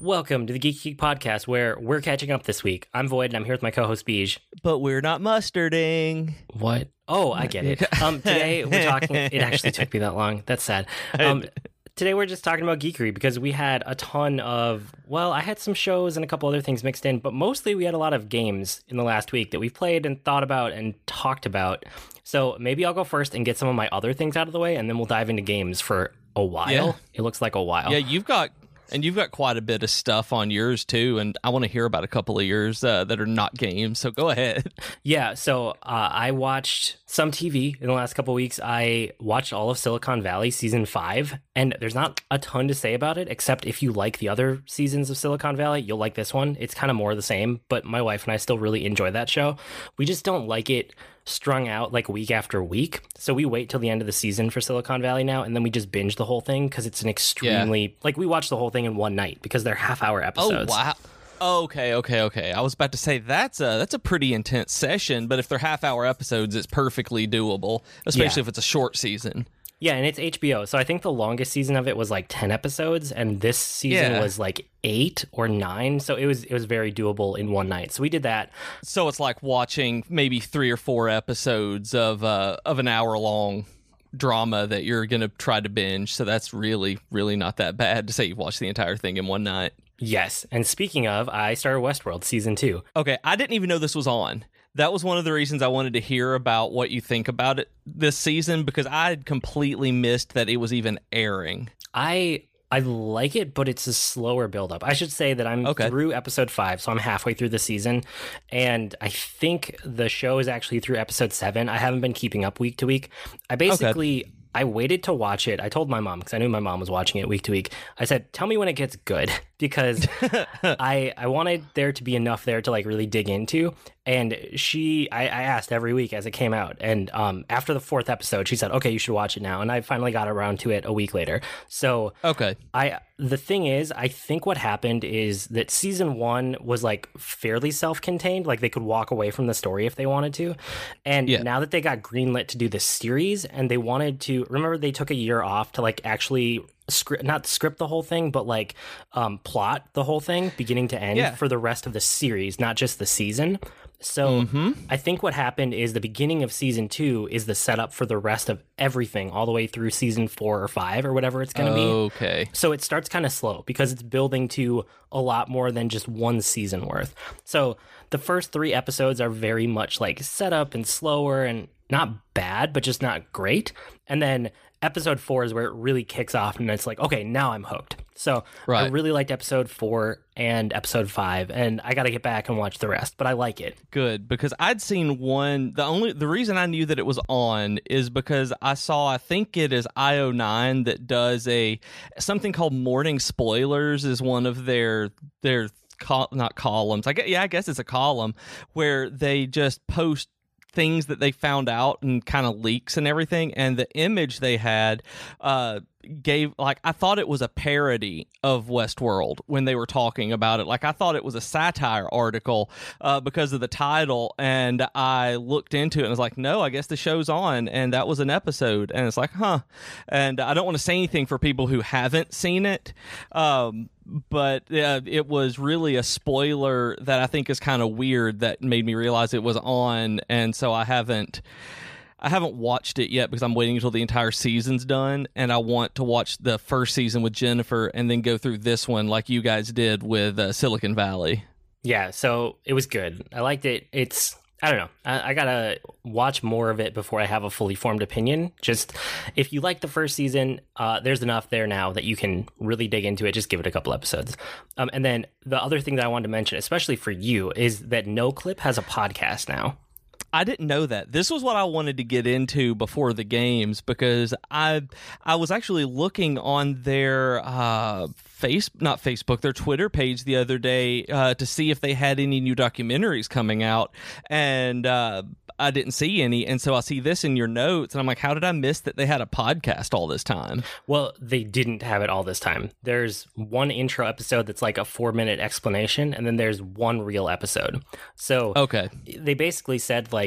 Welcome to the Geek Geek Podcast, where we're catching up this week. I'm Void, and I'm here with my co-host Beej. But we're not mustarding. What? Oh, I get it. Um, today we're talking. It actually took me that long. That's sad. Um, today we're just talking about geekery because we had a ton of. Well, I had some shows and a couple other things mixed in, but mostly we had a lot of games in the last week that we played and thought about and talked about. So maybe I'll go first and get some of my other things out of the way, and then we'll dive into games for a while. Yeah. It looks like a while. Yeah, you've got and you've got quite a bit of stuff on yours too, and I want to hear about a couple of yours uh, that are not games. So go ahead. Yeah, so uh, I watched some TV in the last couple weeks. I watched all of Silicon Valley season five, and there's not a ton to say about it, except if you like the other seasons of Silicon Valley, you'll like this one. It's kind of more the same, but my wife and I still really enjoy that show. We just don't like it strung out like week after week. So we wait till the end of the season for Silicon Valley now, and then we just binge the whole thing because it's an extremely like we watch the whole thing in one night because they're half hour oh, episodes. Oh wow. Okay, okay, okay. I was about to say that's a that's a pretty intense session, but if they're half hour episodes, it's perfectly doable, especially Yeah. if it's a short season. Yeah, and it's HBO. So I think the longest season of it was like 10 episodes and this season Yeah. was like 8 or 9. So it was it was very doable in one night. So we did that. So it's like watching maybe three or four episodes of uh, of an hour long drama that you're gonna try to binge. So that's really really not that bad to say you've watched the entire thing in one night. Yes. And speaking of, I started Westworld season 2. Okay, I didn't even know this was on. That was one of the reasons I wanted to hear about what you think about it this season because I had completely missed that it was even airing. I I like it, but it's a slower build up. I should say that I'm Okay. through episode 5, so I'm halfway through the season and I think the show is actually through episode 7. I haven't been keeping up week to week. I basically I waited to watch it. I told my mom because I knew my mom was watching it week to week. I said, "Tell me when it gets good," because I I wanted there to be enough there to like really dig into. And she, I, I asked every week as it came out, and um, after the fourth episode, she said, "Okay, you should watch it now." And I finally got around to it a week later. So Okay. I the thing is, I think what happened is that season one was like fairly self-contained, like they could walk away from the story if they wanted to. And Yeah. now that they got greenlit to do this series, and they wanted to remember they took a year off to like actually script not script the whole thing, but like um, plot the whole thing beginning to end Yeah. for the rest of the series, not just the season. So Mm-hmm. I think what happened is the beginning of season two is the setup for the rest of everything, all the way through season four or five or whatever it's going to be. Okay. So it starts kind of slow because it's building to a lot more than just one season worth. So the first three episodes are very much like setup and slower and not bad, but just not great. And then episode four is where it really kicks off and it's like, okay, now I'm hooked. So I really liked episode four and episode five, and I got to get back and watch the rest, but I like it. Good because I'd seen one. The only the reason I knew that it was on is because I saw. I think it is IO9 that does a something called Morning Spoilers is one of their their col- not columns. I guess, yeah, I guess it's a column where they just post things that they found out and kind of leaks and everything and the image they had uh gave like I thought it was a parody of Westworld when they were talking about it. Like I thought it was a satire article uh, because of the title, and I looked into it and was like, no, I guess the show's on, and that was an episode, and it's like, huh. And I don't want to say anything for people who haven't seen it. Um, but uh, it was really a spoiler that I think is kind of weird that made me realize it was on, and so I haven't. I haven't watched it yet because I'm waiting until the entire season's done, and I want to watch the first season with Jennifer and then go through this one like you guys did with uh, Silicon Valley. Yeah, so it was good. I liked it. It's I don't know. I, I gotta watch more of it before I have a fully formed opinion. Just if you like the first season, uh, there's enough there now that you can really dig into it. Just give it a couple episodes. Um, and then the other thing that I wanted to mention, especially for you, is that Noclip has a podcast now. I didn't know that. This was what I wanted to get into before the games because I I was actually looking on their uh, face not Facebook their Twitter page the other day uh, to see if they had any new documentaries coming out, and uh, I didn't see any. And so I see this in your notes, and I'm like, how did I miss that they had a podcast all this time? Well, they didn't have it all this time. There's one intro episode that's like a four minute explanation, and then there's one real episode. So Okay, they basically said like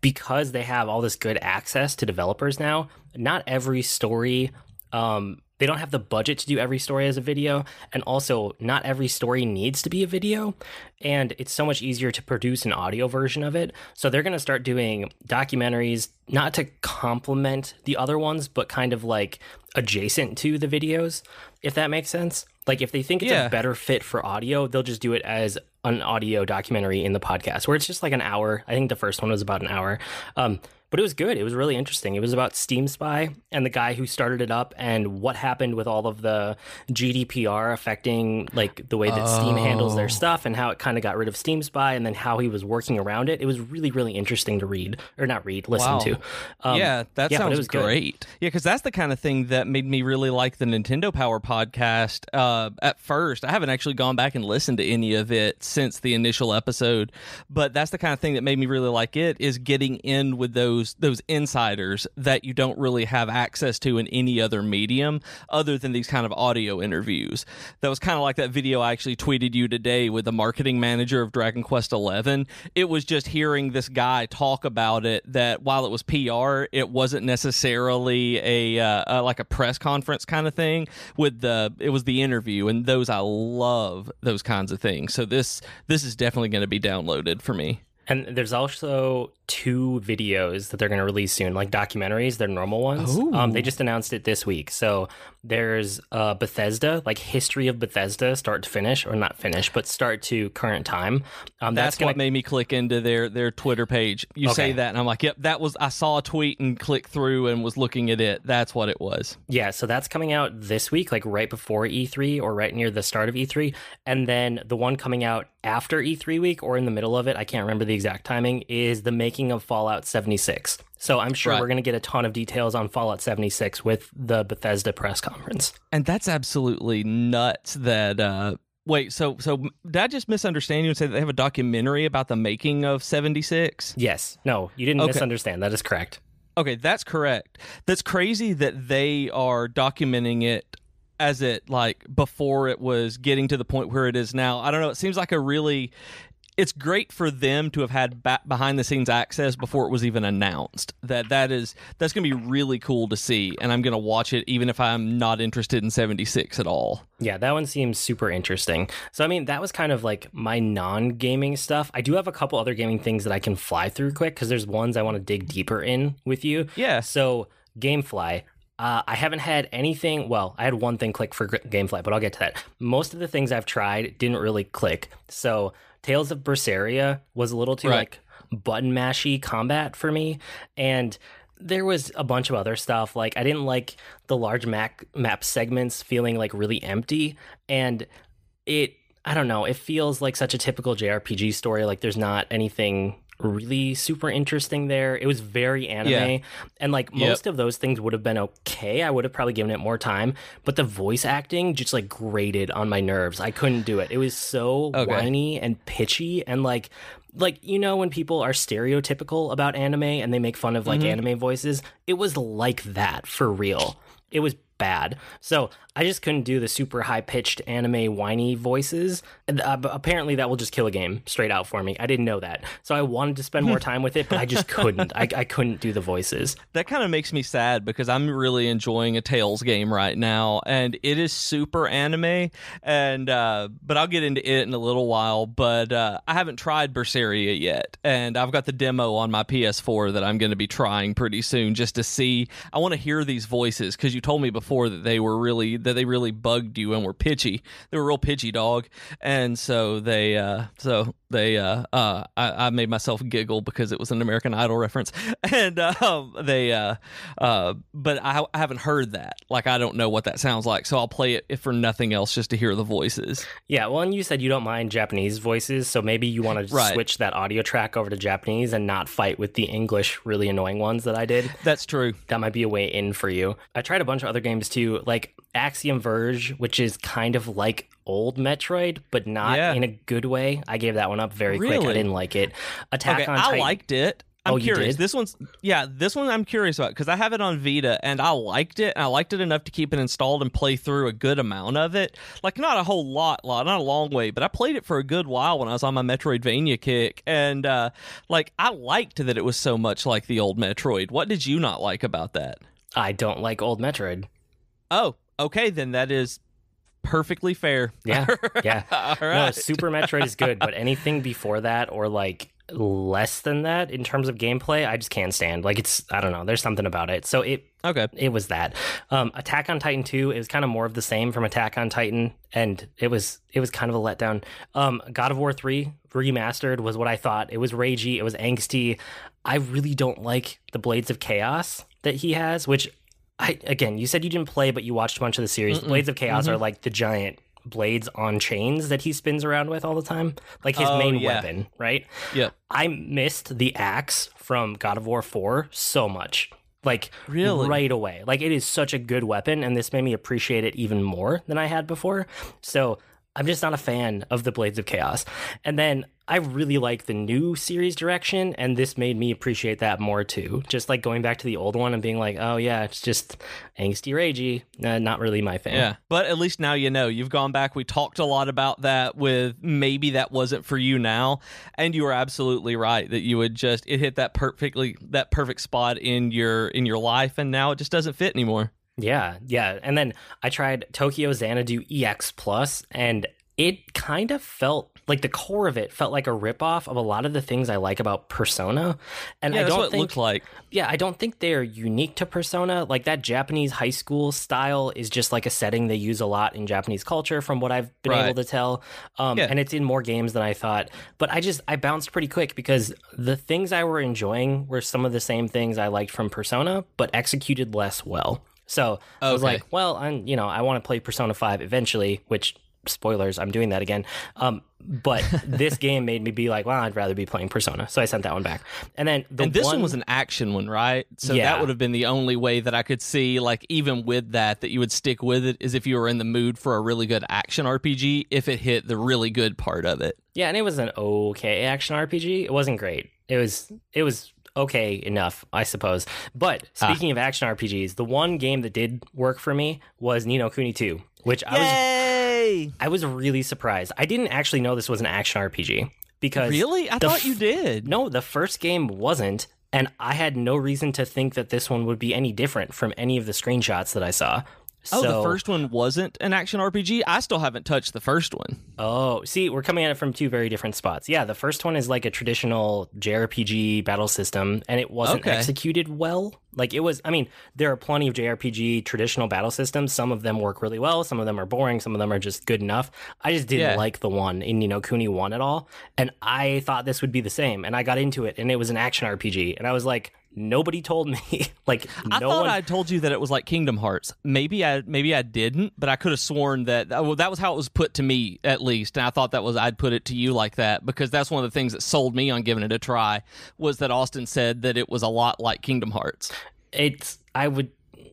because they have all this good access to developers now not every story um they don't have the budget to do every story as a video and also not every story needs to be a video and it's so much easier to produce an audio version of it so they're going to start doing documentaries not to complement the other ones but kind of like adjacent to the videos if that makes sense like if they think it's yeah. a better fit for audio they'll just do it as an audio documentary in the podcast where it's just like an hour. I think the first one was about an hour. Um, but it was good. It was really interesting. It was about Steam Spy and the guy who started it up and what happened with all of the GDPR affecting like the way that oh. Steam handles their oh. stuff and how it kind of got rid of Steam Spy and then how he was working around it. It was really really interesting to read or not read, listen wow. to. Um, yeah, that yeah, sounds great. Good. Yeah, because that's the kind of thing that made me really like the Nintendo Power podcast. Uh, at first, I haven't actually gone back and listened to any of it since the initial episode, but that's the kind of thing that made me really like it is getting in with those those those insiders that you don't really have access to in any other medium other than these kind of audio interviews. That was kind of like that video I actually tweeted you today with the marketing manager of Dragon Quest XI. It was just hearing this guy talk about it that while it was PR, it wasn't necessarily a uh, like a press conference kind of thing with the it was the interview and those I love those kinds of things. So this this is definitely going to be downloaded for me. And there's also two videos that they're going to release soon, like documentaries. They're normal ones. Um, they just announced it this week. So there's uh, Bethesda, like history of Bethesda, start to finish, or not finish, but start to current time. Um, that's, that's gonna... what made me click into their their Twitter page. You okay. say that, and I'm like, yep, that was. I saw a tweet and clicked through and was looking at it. That's what it was. Yeah, so that's coming out this week, like right before E3 or right near the start of E3, and then the one coming out after E3 week or in the middle of it, I can't remember the exact timing, is the making of Fallout 76. So I'm sure right. we're going to get a ton of details on Fallout 76 with the Bethesda press conference. And that's absolutely nuts that uh Wait, so so did I just misunderstand you and say they have a documentary about the making of 76? Yes. No, you didn't okay. misunderstand. That is correct. Okay, that's correct. That's crazy that they are documenting it as it like before it was getting to the point where it is now. I don't know. It seems like a really it's great for them to have had behind the scenes access before it was even announced. That that is that's going to be really cool to see, and I'm going to watch it even if I'm not interested in 76 at all. Yeah, that one seems super interesting. So I mean, that was kind of like my non-gaming stuff. I do have a couple other gaming things that I can fly through quick because there's ones I want to dig deeper in with you. Yeah. So GameFly. Uh, I haven't had anything. Well, I had one thing click for GameFly, but I'll get to that. Most of the things I've tried didn't really click. So Tales of Berseria was a little too right. like button mashy combat for me, and there was a bunch of other stuff. Like I didn't like the large map map segments feeling like really empty, and it I don't know. It feels like such a typical JRPG story. Like there's not anything really super interesting there. It was very anime. Yeah. And like most yep. of those things would have been okay. I would have probably given it more time. But the voice acting just like grated on my nerves. I couldn't do it. It was so okay. whiny and pitchy and like like you know when people are stereotypical about anime and they make fun of like mm-hmm. anime voices, it was like that for real. It was bad. So I just couldn't do the super high pitched anime whiny voices. And, uh, apparently, that will just kill a game straight out for me. I didn't know that, so I wanted to spend more time with it, but I just couldn't. I, I couldn't do the voices. That kind of makes me sad because I'm really enjoying a Tales game right now, and it is super anime. And uh, but I'll get into it in a little while. But uh, I haven't tried Berseria yet, and I've got the demo on my PS4 that I'm going to be trying pretty soon just to see. I want to hear these voices because you told me before that they were really that they really bugged you and were pitchy. They were real pitchy, dog. And so they, uh, so they, uh, uh, I, I, made myself giggle because it was an American Idol reference, and um, they, uh, uh, but I, I haven't heard that. Like I don't know what that sounds like, so I'll play it if for nothing else, just to hear the voices. Yeah, well, and you said you don't mind Japanese voices, so maybe you want to right. switch that audio track over to Japanese and not fight with the English really annoying ones that I did. That's true. That might be a way in for you. I tried a bunch of other games too, like Axiom Verge, which is kind of like old Metroid, but not yeah. in a good way. I gave that one up very really? quick. I didn't like it. Attack okay, on Titan. I liked it. I'm oh, curious. This one's yeah, this one I'm curious about because I have it on Vita and I liked it and I liked it enough to keep it installed and play through a good amount of it. Like not a whole lot, lot, not a long way, but I played it for a good while when I was on my Metroidvania kick and uh like I liked that it was so much like the old Metroid. What did you not like about that? I don't like old Metroid. Oh, Okay, then that is perfectly fair. Yeah, yeah. All No. Super Metroid is good, but anything before that or like less than that in terms of gameplay, I just can't stand. Like it's I don't know. There's something about it. So it okay. it was that. Um, Attack on Titan 2 is kind of more of the same from Attack on Titan, and it was it was kind of a letdown. Um, God of War 3 remastered was what I thought. It was ragey, it was angsty. I really don't like the Blades of Chaos that he has, which I again, you said you didn't play, but you watched a bunch of the series. Mm-mm. Blades of Chaos Mhm. are like the giant blades on chains that he spins around with all the time, like his Oh, main yeah. weapon, right? Yeah. I missed the axe from God of War 4 so much. Like Really? right away. Like it is such a good weapon and this made me appreciate it even more than I had before. So I'm just not a fan of the Blades of Chaos. And then I really like the new series direction and this made me appreciate that more too. Just like going back to the old one and being like, "Oh yeah, it's just angsty ragey." Uh, not really my thing. Yeah. But at least now you know. You've gone back. We talked a lot about that with maybe that wasn't for you now. And you were absolutely right that you would just it hit that perfectly that perfect spot in your in your life and now it just doesn't fit anymore. Yeah, yeah. And then I tried Tokyo Xanadu EX Plus, and it kind of felt like the core of it felt like a ripoff of a lot of the things I like about Persona. And yeah, I don't what it think looked like. yeah, I don't think they're unique to Persona. Like that Japanese high school style is just like a setting they use a lot in Japanese culture, from what I've been Right. able to tell. Um, Yeah. And it's in more games than I thought. But I just I bounced pretty quick because the things I were enjoying were some of the same things I liked from Persona, but executed less well. So I was like, well, I'm you know I want to play Persona Five eventually, which spoilers, I'm doing that again. Um, but this game made me be like, well, I'd rather be playing Persona, so I sent that one back. And then the and this one, was an action one, right? So Yeah. that would have been the only way that I could see, like, even with that, that you would stick with it is if you were in the mood for a really good action RPG, if it hit the really good part of it. Yeah, and it was an okay action RPG. It wasn't great. It was it was okay enough, I suppose. But Ah. speaking of action RPGs, the one game that did work for me was Ni no Kuni 2, which I was I was really surprised. I didn't actually know this was an action RPG because Really? I thought you did. No, the first game wasn't, and I had no reason to think that this one would be any different from any of the screenshots that I saw. Oh, So- the first one wasn't an action RPG? I still haven't touched the first one. Oh, see, we're coming at it from two very different spots. Yeah, the first one is like a traditional JRPG battle system, and it wasn't Okay. executed well. Like it was, I mean, there are plenty of JRPG traditional battle systems. Some of them work really well, some of them are boring, some of them are just good enough. I just didn't Yeah. like the one in Ni no Kuni 1 at all, and I thought this would be the same. And I got into it, and it was an action RPG, and I was like, nobody told me. like, I no thought one. I told you that it was like Kingdom Hearts. Maybe I maybe I didn't, but I could have sworn that well, that was how it was put to me at least, and I thought that was I'd put it to you like that because that's one of the things that sold me on giving it a try was that Austin said that it was a lot like Kingdom Hearts. it's I would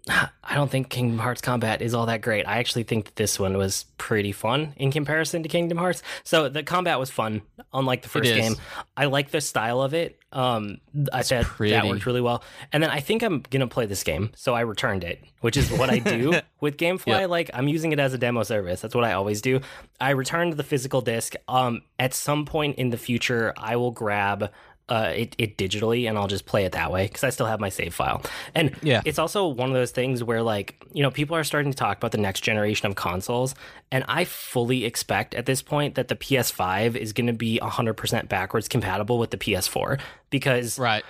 I don't think Kingdom Hearts combat is all that great. I actually think that this one was pretty fun in comparison to Kingdom Hearts. So the combat was fun, unlike the first game. I like the style of it. Um, I said that worked really well. And then I think I'm gonna play this game, so I returned it, which is what I do with GameFly. Yep. Like I'm using it as a demo service. That's what I always do. I returned the physical disc. Um, at some point in the future, I will grab uh, it, it digitally and I'll just play it that way because I still have my save file. And Yeah. it's also one of those things where, like, you know, people are starting to talk about the next generation of consoles. And I fully expect at this point that the PS5 is going to be 100% backwards compatible with the PS4 because, Right.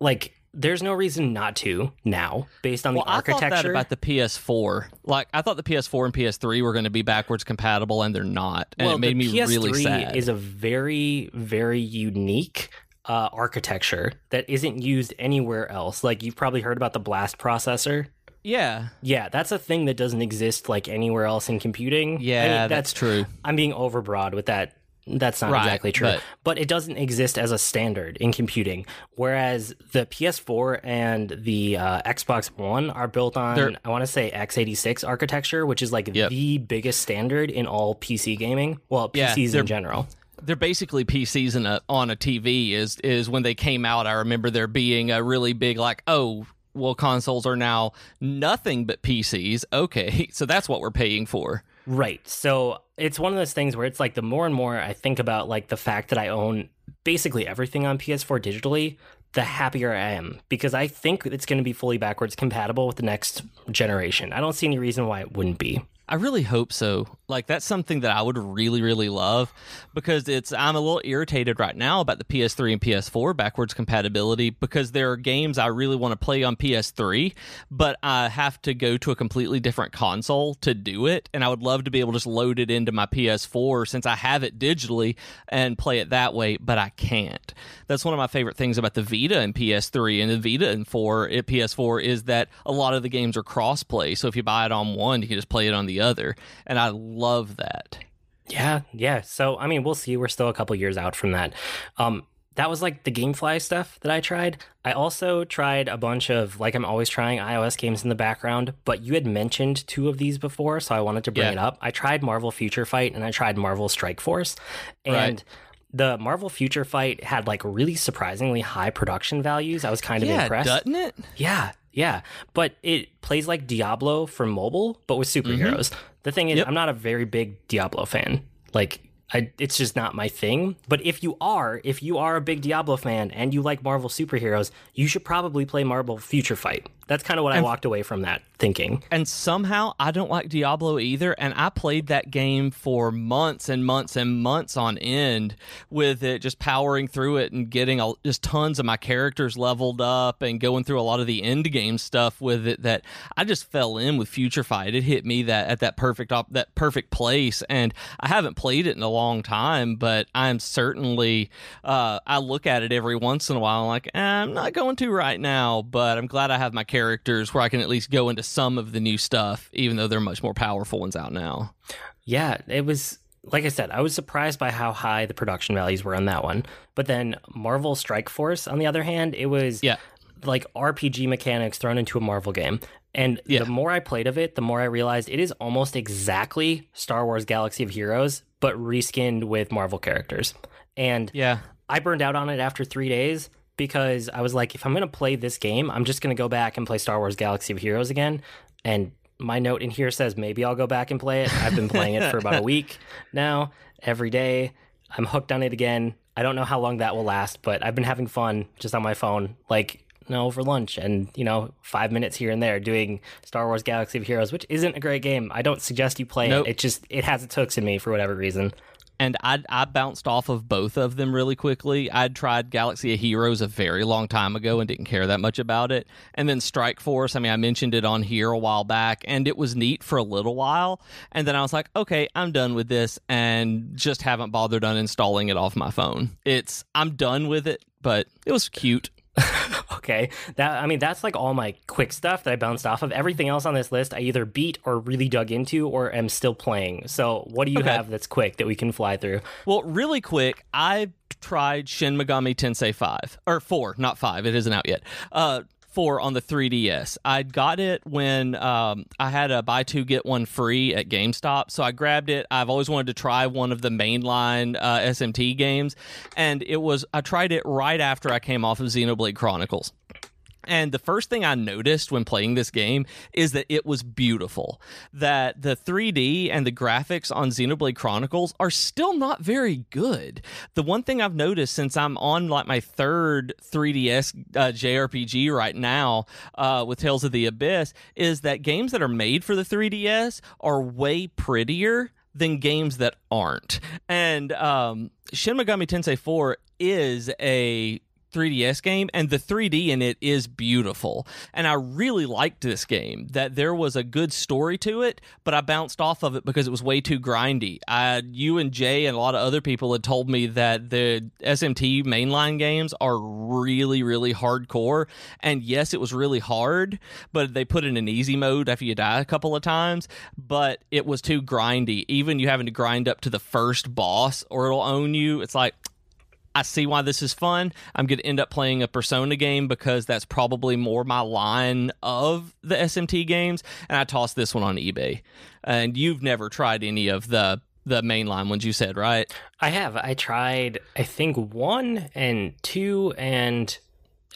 like, there's no reason not to now based on Well, the I thought architecture. that about the PS4. Like I thought the PS4 and PS3 were going to be backwards compatible, and they're not, and well, it made me PS3 really sad. is a very, very unique uh, architecture that isn't used anywhere else. Like you've probably heard about the Blast processor. yeah, Yeah, that's a thing that doesn't exist like anywhere else in computing. I yeah, mean, that's true. I'm being overbroad with that. That's not Right, exactly true, but- but... it doesn't exist as a standard in computing. Whereas the PS4 and the uh, Xbox One are built on, They're- I want to say x86 architecture, which is like Yep. the biggest standard in all PC gaming. Well, PCs they're- in general. They're basically PCs a, on a TV. Is is when they came out? I remember there being a really big like, oh, well, consoles are now nothing but PCs. Okay, so that's what we're paying for. Right. So it's one of those things where it's like the more and more I think about like the fact that I own basically everything on PS4 digitally, the happier I am because I think it's going to be fully backwards compatible with the next generation. I don't see any reason why it wouldn't be. I really hope so. Like that's something that I would really really love because it's I'm a little irritated right now about the PS3 and PS4 backwards compatibility because there are games I really want to play on PS3 but I have to go to a completely different console to do it and I would love to be able to just load it into my PS4 since I have it digitally and play it that way but I can't. That's one of my favorite things about the Vita and PS3 and the Vita and 4 at PS4 is that a lot of the games are crossplay so if you buy it on one you can just play it on the other and I love that. Yeah, yeah. So I mean, we'll see. We're still a couple years out from that. Um, that was like the GameFly stuff that I tried. I also tried a bunch of like I'm always trying iOS games in the background, but you had mentioned two of these before, so I wanted to bring yeah. it up. I tried Marvel Future Fight and I tried Marvel Strike Force, and. Right. The Marvel Future Fight had like really surprisingly high production values. I was kind of yeah, impressed. Doesn't it? Yeah, yeah, but it plays like Diablo for mobile, but with superheroes. Mm-hmm. The thing is, yep. I'm not a very big Diablo fan. Like, I, it's just not my thing. But if you are, if you are a big Diablo fan and you like Marvel superheroes, you should probably play Marvel Future Fight. That's kind of what and, I walked away from that thinking. And somehow I don't like Diablo either. And I played that game for months and months and months on end with it just powering through it and getting just tons of my characters leveled up and going through a lot of the end game stuff with it that I just fell in with Future Fight. It hit me that at that perfect op, that perfect place. And I haven't played it in a long time, but I'm certainly, uh, I look at it every once in a while like, eh, I'm not going to right now, but I'm glad I have my characters where I can at least go into some of the new stuff, even though they're much more powerful ones out now. Yeah, it was like I said, I was surprised by how high the production values were on that one. But then Marvel Strike Force, on the other hand, it was yeah. like RPG mechanics thrown into a Marvel game. And yeah. the more I played of it, the more I realized it is almost exactly Star Wars Galaxy of Heroes, but reskinned with Marvel characters. And yeah, I burned out on it after three days because I was like, if I'm going to play this game, I'm just going to go back and play Star Wars Galaxy of Heroes again. And my note in here says maybe I'll go back and play it. I've been playing it for about a week now, every day. I'm hooked on it again. I don't know how long that will last, but I've been having fun just on my phone, like you know, over lunch and you know, five minutes here and there doing Star Wars Galaxy of Heroes, which isn't a great game. I don't suggest you play nope. it. It just it has its hooks in me for whatever reason and I I bounced off of both of them really quickly. I'd tried Galaxy of Heroes a very long time ago and didn't care that much about it. And then Strike Force, I mean, I mentioned it on here a while back, and it was neat for a little while. And then I was like, okay, I'm done with this, and just haven't bothered uninstalling it off my phone. It's I'm done with it, but it was cute. okay. That I mean that's like all my quick stuff that I bounced off of. Everything else on this list I either beat or really dug into or am still playing. So what do you okay. have that's quick that we can fly through? Well, really quick, I tried Shin Megami Tensei 5 or 4, not 5. It isn't out yet. Uh 4 on the 3DS. I got it when um, I had a buy two get one free at GameStop, so I grabbed it. I've always wanted to try one of the mainline uh, SMT games, and it was I tried it right after I came off of Xenoblade Chronicles. And the first thing I noticed when playing this game is that it was beautiful. That the 3D and the graphics on Xenoblade Chronicles are still not very good. The one thing I've noticed since I'm on like my third 3DS uh, JRPG right now uh, with Tales of the Abyss is that games that are made for the 3DS are way prettier than games that aren't. And um, Shin Megami Tensei 4 is a 3DS game, and the 3D in it is beautiful. And I really liked this game. That there was a good story to it, but I bounced off of it because it was way too grindy. I, you and Jay and a lot of other people had told me that the SMT mainline games are really, really hardcore. And yes, it was really hard, but they put in an easy mode after you die a couple of times. But it was too grindy. Even you having to grind up to the first boss, or it'll own you. It's like I see why this is fun. I'm going to end up playing a Persona game because that's probably more my line of the SMT games. And I tossed this one on eBay. And you've never tried any of the the mainline ones you said, right? I have. I tried I think 1 and 2 and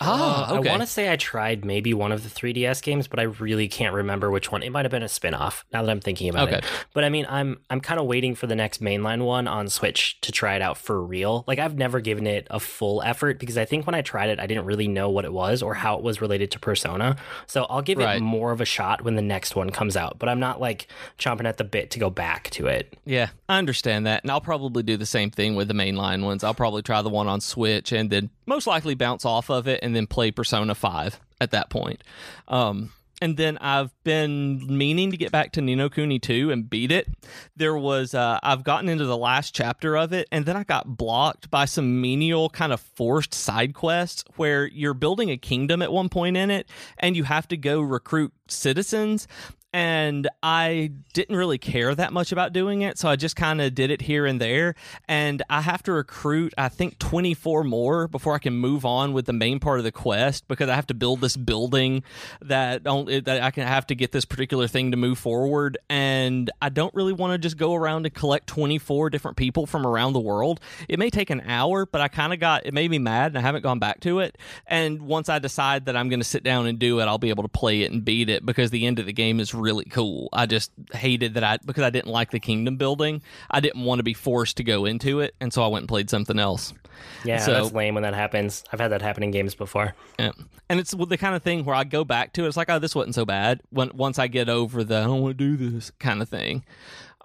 Ah, uh, okay. I want to say I tried maybe one of the 3DS games, but I really can't remember which one. It might have been a spin-off. Now that I'm thinking about Okay. it, but I mean, I'm I'm kind of waiting for the next mainline one on Switch to try it out for real. Like I've never given it a full effort because I think when I tried it, I didn't really know what it was or how it was related to Persona. So I'll give Right. it more of a shot when the next one comes out. But I'm not like chomping at the bit to go back to it. Yeah, I understand that. And I'll probably do the same thing with the mainline ones. I'll probably try the one on Switch and then most likely bounce off of it and then play Persona 5 at that point. Um, and then I've been meaning to get back to Ni no Kuni 2 and beat it. There was, uh, I've gotten into the last chapter of it, and then I got blocked by some menial kind of forced side quests where you're building a kingdom at one point in it, and you have to go recruit citizens and I didn't really care that much about doing it, so I just kind of did it here and there. And I have to recruit, I think, 24 more before I can move on with the main part of the quest because I have to build this building that that I can have to get this particular thing to move forward. And I don't really want to just go around and collect 24 different people from around the world. It may take an hour, but I kind of got it made me mad, and I haven't gone back to it. And once I decide that I'm going to sit down and do it, I'll be able to play it and beat it because the end of the game is really cool. I just hated that I because I didn't like the kingdom building. I didn't want to be forced to go into it, and so I went and played something else. Yeah, So- that's lame when that happens. I've had that happen in games before. Yeah. And it's the kind of thing where I go back to it. It's like, oh, this wasn't so bad. When once I get over the I don't want to do this kind of thing.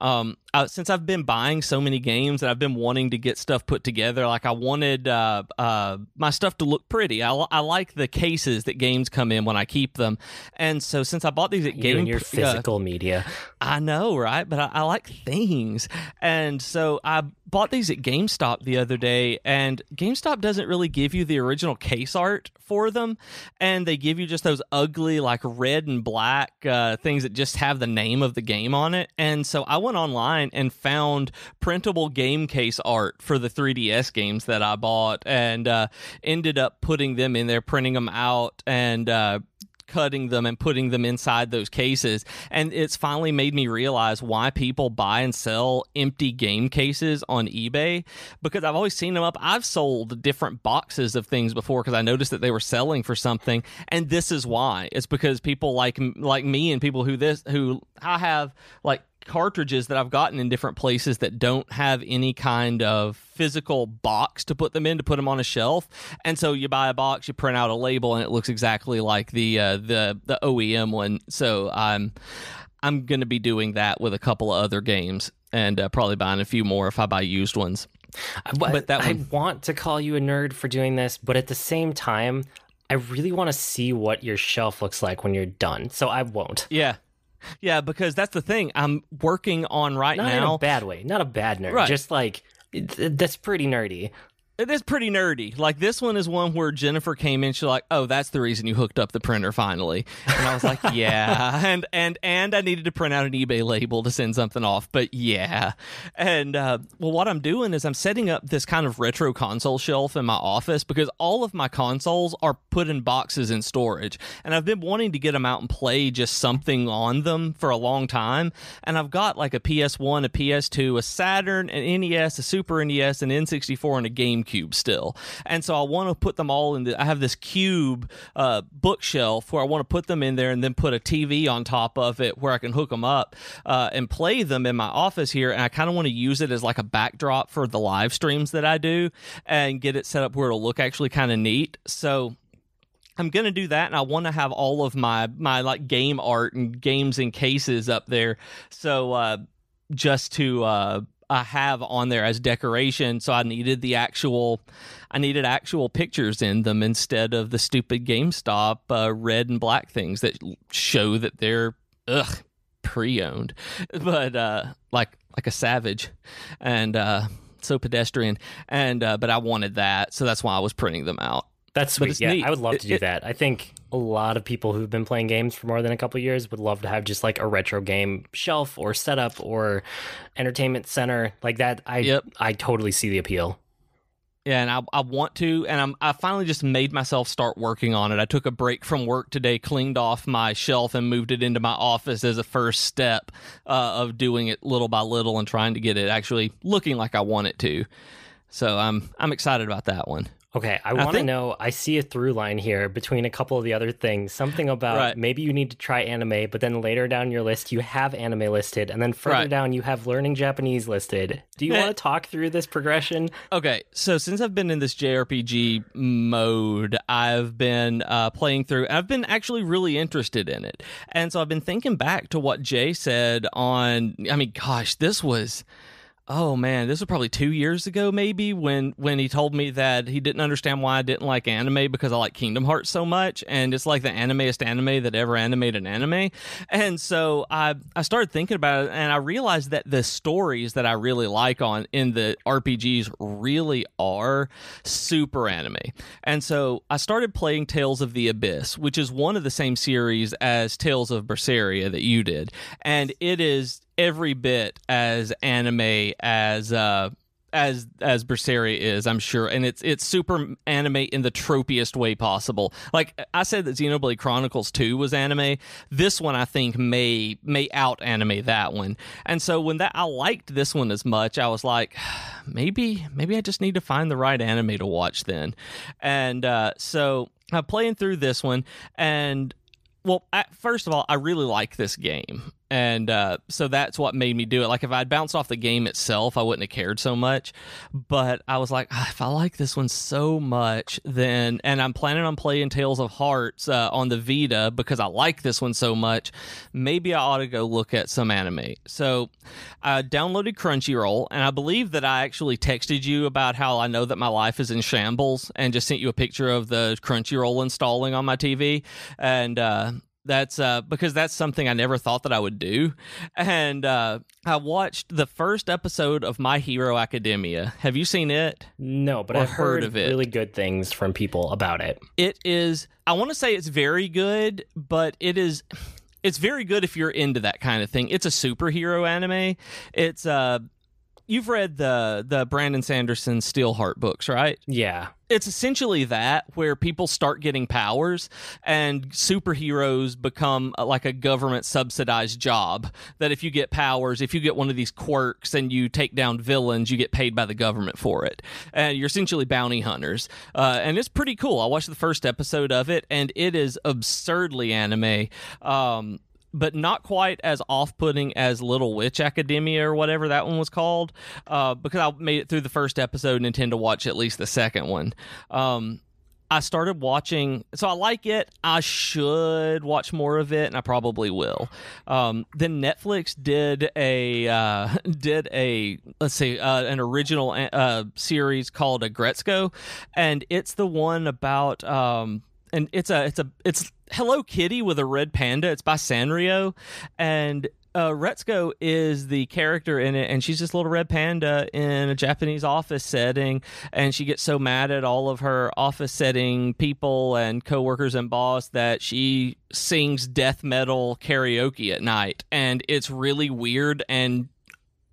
Um, uh, since I've been buying so many games and I've been wanting to get stuff put together, like I wanted uh, uh, my stuff to look pretty. I, I like the cases that games come in when I keep them, and so since I bought these at You Game your physical media. I know, right? But I, I like things. And so I bought these at GameStop the other day, and GameStop doesn't really give you the original case art for them. And they give you just those ugly, like red and black uh, things that just have the name of the game on it. And so I went online and found printable game case art for the 3DS games that I bought and uh, ended up putting them in there, printing them out, and uh, cutting them and putting them inside those cases. And it's finally made me realize why people buy and sell empty game cases on eBay because I've always seen them up. I've sold different boxes of things before because I noticed that they were selling for something. And this is why. It's because people like like me and people who this who I have like cartridges that I've gotten in different places that don't have any kind of physical box to put them in to put them on a shelf. And so you buy a box, you print out a label, and it looks exactly like the uh, the the OEM one. So I'm I'm going to be doing that with a couple of other games and uh, probably buying a few more if I buy used ones. But, But that I one- want to call you a nerd for doing this, but at the same time, I really want to see what your shelf looks like when you're done. So I won't. Yeah. Yeah, because that's the thing. I'm working on right Not in now. a bad way. Not a bad nerd. Right. Just like that's pretty nerdy. It is pretty nerdy. Like this one is one where Jennifer came in. She's like, "Oh, that's the reason you hooked up the printer finally." And I was like, "Yeah." And and and I needed to print out an eBay label to send something off. But yeah. And uh, well, what I'm doing is I'm setting up this kind of retro console shelf in my office because all of my consoles are put in boxes in storage, and I've been wanting to get them out and play just something on them for a long time. And I've got like a PS1, a PS2, a Saturn, an NES, a Super NES, an N64, and a GameCube still. And so I want to put them all in. The, I have this cube uh, bookshelf where I want to put them in there, and then put a TV on top of it where I can hook them up uh, and play them in my office here. And I kind of want to use it as like a backdrop for the live streams that I do, and get it set up where it'll look actually kind of neat. So. I'm gonna do that, and I want to have all of my my like game art and games and cases up there. So uh, just to uh, I have on there as decoration. So I needed the actual, I needed actual pictures in them instead of the stupid GameStop uh, red and black things that show that they're ugh pre-owned, but uh, like like a savage, and uh, so pedestrian. And uh, but I wanted that, so that's why I was printing them out. That's sweet. it's Yeah, neat. I would love to do it- that. I think a lot of people who've been playing games for more than a couple of years would love to have just like a retro game shelf or setup or entertainment center like that. I Yep. I totally see the appeal. Yeah, and I, I want to, and I'm I finally just made myself start working on it. I took a break from work today, cleaned off my shelf, and moved it into my office as a first step uh, of doing it little by little and trying to get it actually looking like I want it to. So I'm I'm excited about that one. Okay, I want to know. I see a through line here between a couple of the other things. Something about right. maybe you need to try anime, but then later down your list you have anime listed, and then further right. down you have learning Japanese listed. Do you want to talk through this progression? Okay, so since I've been in this JRPG mode, I've been uh, playing through. I've been actually really interested in it, and so I've been thinking back to what Jay said on. I mean, gosh, this was oh man, this was probably two years ago, maybe when when he told me that he didn't understand why I didn't like anime because I like Kingdom Hearts so much, and it's like the animeest anime that ever animated an anime. And so I I started thinking about it, and I realized that the stories that I really like on in the RPGs really are super anime. And so I started playing Tales of the Abyss, which is one of the same series as Tales of Berseria that you did, and it is every bit as anime as uh as as Berseria is, I'm sure, and it's it's super anime in the tropiest way possible. Like I said that Xenoblade Chronicles 2 was anime. This one I think may may out anime that one. And so when that I liked this one as much, I was like, maybe maybe I just need to find the right anime to watch then. And uh, so I'm playing through this one, and well, first of all, I really like this game and uh, so that's what made me do it. Like if I'd bounced off the game itself, I wouldn't have cared so much. But I was like, ah, if I like this one so much, then and I'm planning on playing Tales of Hearts uh, on the Vita because I like this one so much, maybe I ought to go look at some anime. So I downloaded Crunchyroll, and I believe that I actually texted you about how I know that my life is in shambles, and just sent you a picture of the Crunchyroll installing on my TV, and. Uh, that's uh, because that's something I never thought that I would do. And uh, I watched the first episode of My Hero Academia. Have you seen it? No, but I've heard, heard of it. really good things from people about it. It is, I want to say it's very good, but it is. It's very good if you're into that kind of thing. It's a superhero anime. It's uh you've read the the Brandon Sanderson Steelheart books, right? Yeah. It's essentially that where people start getting powers and superheroes become uh, like a government subsidized job. That if you get powers, if you get one of these quirks and you take down villains, you get paid by the government for it. And you're essentially bounty hunters. Uh, and it's pretty cool. I watched the first episode of it and it is absurdly anime. Um, but not quite as off-putting as Little Witch Academia or whatever that one was called, uh, because I made it through the first episode and intend to watch at least the second one. Um, I started watching, so I like it. I should watch more of it, and I probably will. Um, then Netflix did a uh, did a let's see uh, an original uh, series called A Aggretsuko, and it's the one about um, and it's a it's a it's Hello Kitty with a red panda. It's by Sanrio, and uh, Retsuko is the character in it, and she's this little red panda in a Japanese office setting, and she gets so mad at all of her office setting people and coworkers and boss that she sings death metal karaoke at night, and it's really weird and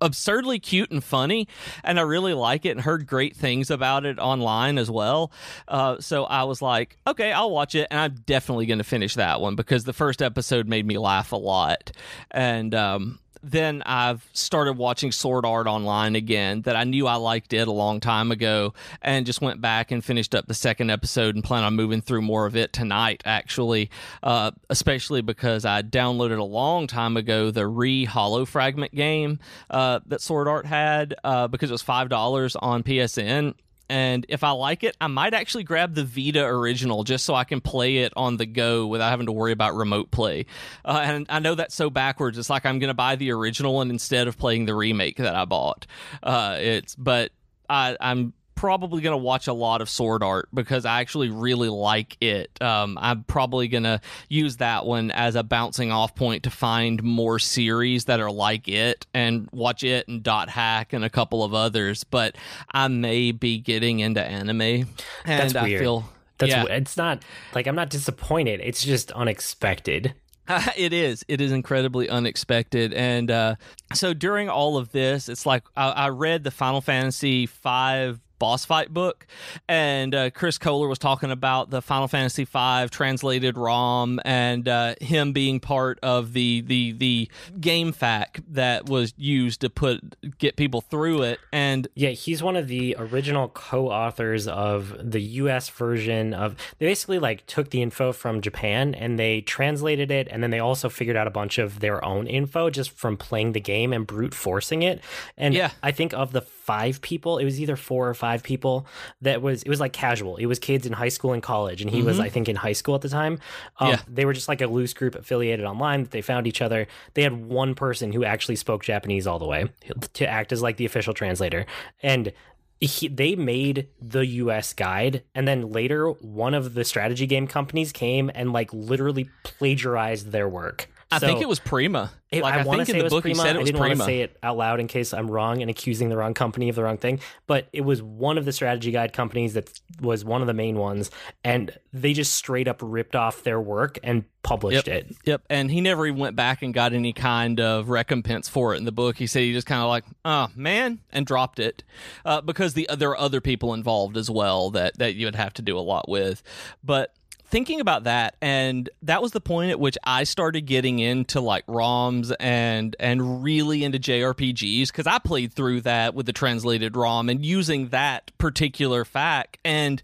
absurdly cute and funny, and I really like it and heard great things about it online as well. Uh, so I was like, okay, I'll watch it, and I'm definitely going to finish that one because the first episode made me laugh a lot, and um, then I've started watching Sword Art Online again that I knew I liked it a long time ago and just went back and finished up the second episode and plan on moving through more of it tonight, actually, uh, especially because I downloaded a long time ago the re Hollow Fragment game uh, that Sword Art had uh, because it was $5 on PSN and if I like it, I might actually grab the Vita original just so I can play it on the go without having to worry about remote play. Uh, and I know that's so backwards. It's like I'm going to buy the original one instead of playing the remake that I bought. Uh, it's but I, I'm probably going to watch a lot of Sword Art because I actually really like it. Um, I'm probably going to use that one as a bouncing off point to find more series that are like it and watch it and Dot Hack and a couple of others. But I may be getting into anime, and That's I weird. feel that's yeah. it's not like I'm not disappointed. It's just unexpected. it is. It is incredibly unexpected, and uh, so during all of this, it's like I, I read the Final Fantasy five boss fight book, and uh, Chris Kohler was talking about the Final Fantasy V translated ROM and uh, him being part of the the the GameFAQ that was used to put get people through it. And yeah, he's one of the original co-authors of the U.S. version of. They basically like took the info from Japan and they translated it, and then they also figured out a bunch of their own info just from playing the game and brute forcing it. And yeah. I think of the five people, it was either four or five people that was it was like casual. It was kids in high school and college, and he mm-hmm. was I think in high school at the time. Um, yeah. They were just like a loose group affiliated online. That they found each other. They had one person who actually spoke Japanese all the way to act as like the official translator, and he, they made the US guide and then later one of the strategy game companies came and like literally plagiarized their work I so, think it was Prima. It, like, I, I to say it was Prima. It I didn't want to say it out loud in case I'm wrong and accusing the wrong company of the wrong thing. But it was one of the strategy guide companies that was one of the main ones, and they just straight up ripped off their work and published yep. it. Yep. And he never even went back and got any kind of recompense for it in the book. He said he just kind of like, oh man, and dropped it uh, because the there are other people involved as well that that you would have to do a lot with, but thinking about that and that was the point at which I started getting into like ROMs and and really into JRPGs cuz I played through that with the translated ROM and using that particular FAQ and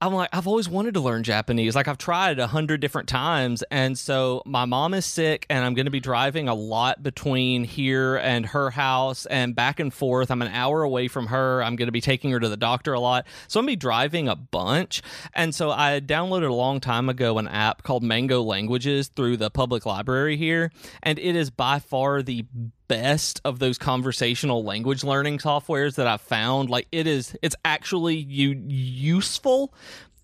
I'm like, I've always wanted to learn Japanese. Like, I've tried a hundred different times. And so my mom is sick, and I'm going to be driving a lot between here and her house and back and forth. I'm an hour away from her. I'm going to be taking her to the doctor a lot. So I'm going to be driving a bunch. And so I downloaded a long time ago an app called Mango Languages through the public library here. And it is by far the best of those conversational language learning softwares that I've found. Like it is, it's actually you useful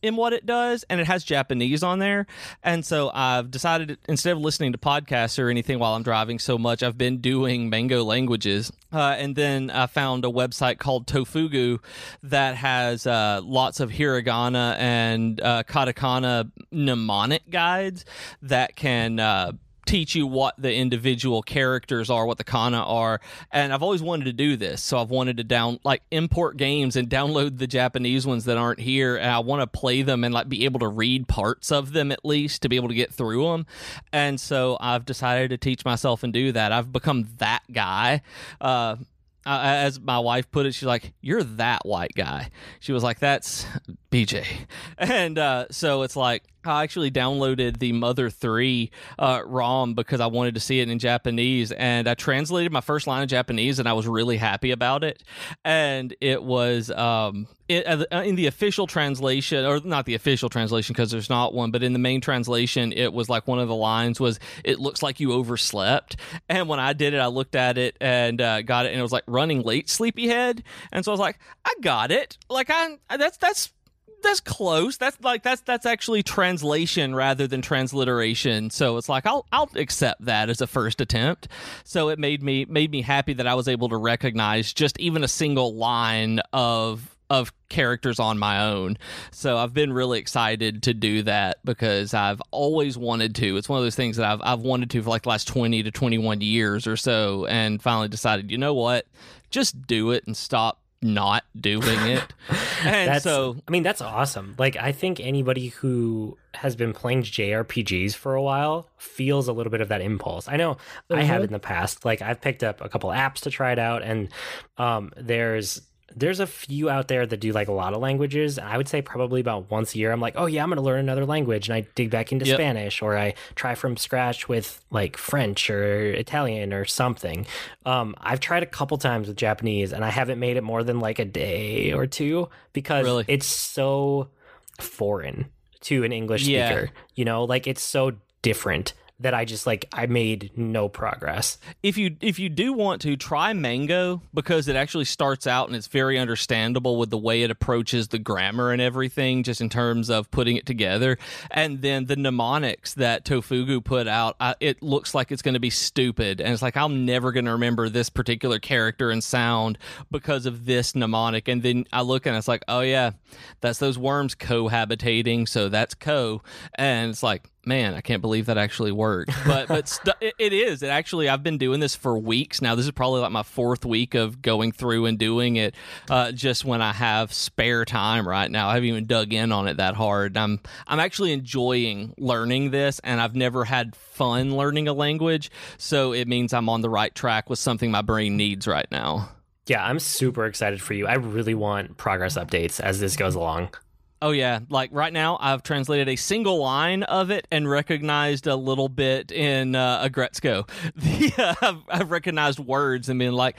in what it does, and it has Japanese on there. And so I've decided instead of listening to podcasts or anything while I'm driving so much, I've been doing Mango languages. Uh, and then I found a website called Tofugu that has uh, lots of hiragana and uh, katakana mnemonic guides that can uh, teach you what the individual characters are, what the kana are. And I've always wanted to do this. So I've wanted to down like import games and download the Japanese ones that aren't here and I want to play them and like be able to read parts of them at least to be able to get through them. And so I've decided to teach myself and do that. I've become that guy. Uh, as my wife put it, she's like, "You're that white guy." She was like, "That's BJ," and uh, so it's like I actually downloaded the Mother 3 uh, ROM because I wanted to see it in Japanese. And I translated my first line of Japanese and I was really happy about it. And it was um, it, uh, in the official translation, or not the official translation because there's not one, but in the main translation, it was like one of the lines was, It looks like you overslept. And when I did it, I looked at it and uh, got it and it was like running late, sleepyhead. And so I was like, I got it. Like, I, that's, that's, that's close. That's like that's that's actually translation rather than transliteration. So it's like I'll I'll accept that as a first attempt. So it made me made me happy that I was able to recognize just even a single line of of characters on my own. So I've been really excited to do that because I've always wanted to. It's one of those things that I've I've wanted to for like the last 20 to 21 years or so and finally decided, you know what? Just do it and stop not doing it. and that's, so I mean that's awesome. Like I think anybody who has been playing JRPGs for a while feels a little bit of that impulse. I know mm-hmm. I have mm-hmm. in the past. Like I've picked up a couple apps to try it out and um there's there's a few out there that do like a lot of languages. I would say probably about once a year, I'm like, oh yeah, I'm going to learn another language, and I dig back into yep. Spanish, or I try from scratch with like French or Italian or something. Um, I've tried a couple times with Japanese, and I haven't made it more than like a day or two because really? it's so foreign to an English speaker. You know, like it's so different that I just like I made no progress. If you if you do want to try Mango because it actually starts out and it's very understandable with the way it approaches the grammar and everything just in terms of putting it together. And then the mnemonics that Tofugu put out I, it looks like it's going to be stupid. And it's like I'm never going to remember this particular character and sound because of this mnemonic. And then I look and it's like oh yeah that's those worms cohabitating so that's co. And it's like man, I can't believe that actually worked. But but st- it, it is. It actually, I've been doing this for weeks now. This is probably like my fourth week of going through and doing it. Uh, just when I have spare time right now, I haven't even dug in on it that hard. I'm I'm actually enjoying learning this, and I've never had fun learning a language. So it means I'm on the right track with something my brain needs right now. Yeah, I'm super excited for you. I really want progress updates as this goes along. Oh yeah, like right now I've translated a single line of it and recognized a little bit in uh, Aggretsuko. The, uh, I've, I've, recognized words and been like,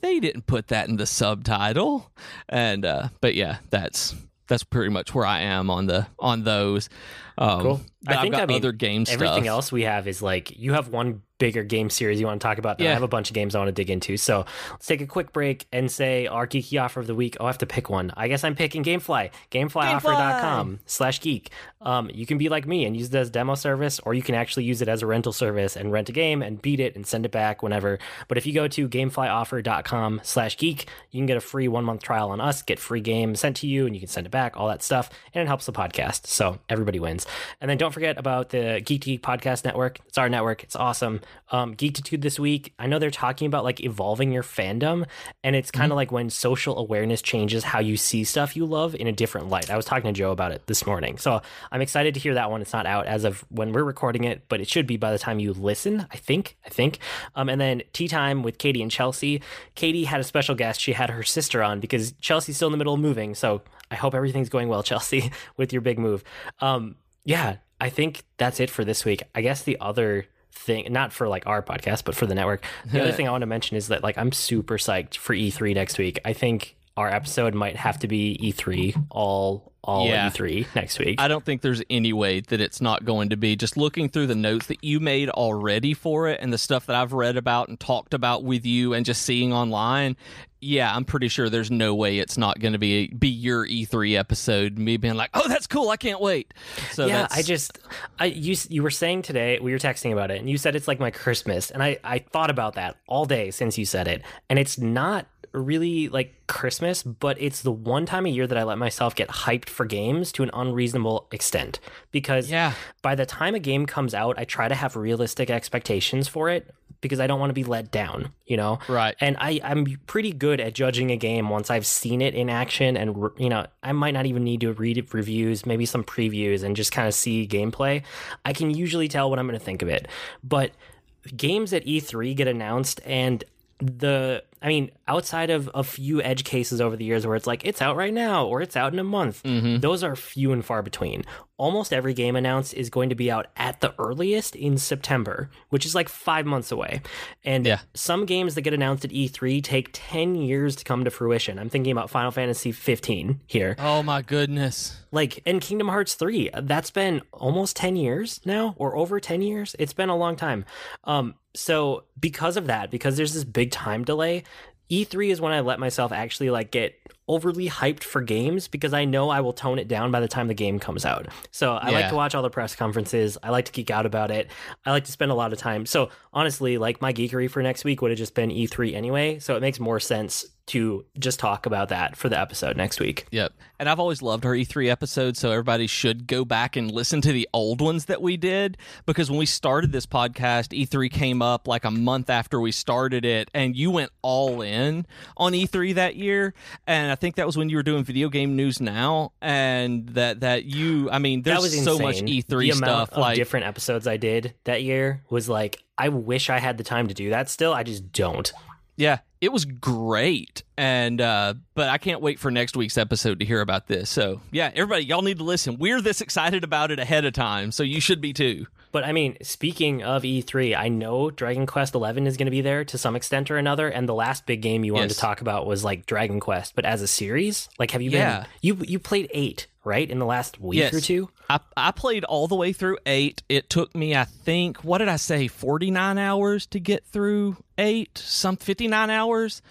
they didn't put that in the subtitle, and uh, but yeah, that's that's pretty much where I am on the on those. Um, cool. I think I mean, other game everything stuff. else we have is like you have one bigger game series you want to talk about. Yeah. I have a bunch of games I want to dig into. So let's take a quick break and say our geeky offer of the week. Oh, I have to pick one. I guess I'm picking GameFly. GameFlyOffer.com slash geek. Um, you can be like me and use it as demo service, or you can actually use it as a rental service and rent a game and beat it and send it back whenever. But if you go to GameFlyOffer.com slash geek, you can get a free one month trial on us, get free game sent to you, and you can send it back, all that stuff, and it helps the podcast. So everybody wins. And then don't forget about the Geek Geek Podcast Network. It's our network. It's awesome. Um, Geektitude this week. I know they're talking about like evolving your fandom, and it's kind of mm-hmm. like when social awareness changes how you see stuff you love in a different light. I was talking to Joe about it this morning, so I'm excited to hear that one. It's not out as of when we're recording it, but it should be by the time you listen. I think. I think. Um, and then tea time with Katie and Chelsea. Katie had a special guest. She had her sister on because Chelsea's still in the middle of moving. So I hope everything's going well, Chelsea, with your big move. Um, yeah, I think that's it for this week. I guess the other thing, not for like our podcast, but for the network, the other thing I want to mention is that like I'm super psyched for E3 next week. I think our episode might have to be E3 all all yeah. E3 next week. I don't think there's any way that it's not going to be. Just looking through the notes that you made already for it and the stuff that I've read about and talked about with you and just seeing online, yeah, I'm pretty sure there's no way it's not going to be be your E3 episode. Me being like, "Oh, that's cool! I can't wait." So yeah, I just, I you you were saying today we were texting about it, and you said it's like my Christmas, and I I thought about that all day since you said it, and it's not really like Christmas, but it's the one time a year that I let myself get hyped for games to an unreasonable extent. Because yeah. by the time a game comes out, I try to have realistic expectations for it because I don't want to be let down, you know? Right. And I, I'm pretty good at judging a game once I've seen it in action. And, you know, I might not even need to read reviews, maybe some previews, and just kind of see gameplay. I can usually tell what I'm going to think of it. But games at E3 get announced, and the I mean, outside of a few edge cases over the years where it's like it's out right now or it's out in a month, mm-hmm. those are few and far between. Almost every game announced is going to be out at the earliest in September, which is like five months away. And yeah. some games that get announced at E3 take 10 years to come to fruition. I'm thinking about Final Fantasy 15 here. Oh my goodness. Like, in Kingdom Hearts 3, that's been almost 10 years now or over 10 years. It's been a long time. Um, so because of that, because there's this big time delay, E3 is when I let myself actually like get overly hyped for games because I know I will tone it down by the time the game comes out. So I yeah. like to watch all the press conferences. I like to geek out about it. I like to spend a lot of time. So honestly, like my geekery for next week would have just been E3 anyway. So it makes more sense to just talk about that for the episode next week. Yep. And I've always loved our E3 episodes, so everybody should go back and listen to the old ones that we did because when we started this podcast, E3 came up like a month after we started it and you went all in on E3 that year and I think that was when you were doing video game news now and that that you I mean there's so much E3 the stuff like different episodes I did that year was like I wish I had the time to do that still. I just don't. Yeah, it was great and uh but i can't wait for next week's episode to hear about this so yeah everybody y'all need to listen we're this excited about it ahead of time so you should be too but i mean speaking of e3 i know dragon quest 11 is going to be there to some extent or another and the last big game you wanted yes. to talk about was like dragon quest but as a series like have you yeah. been you you played 8 right in the last week yes. or two I, I played all the way through eight. It took me, I think, what did I say, 49 hours to get through eight, some 59 hours.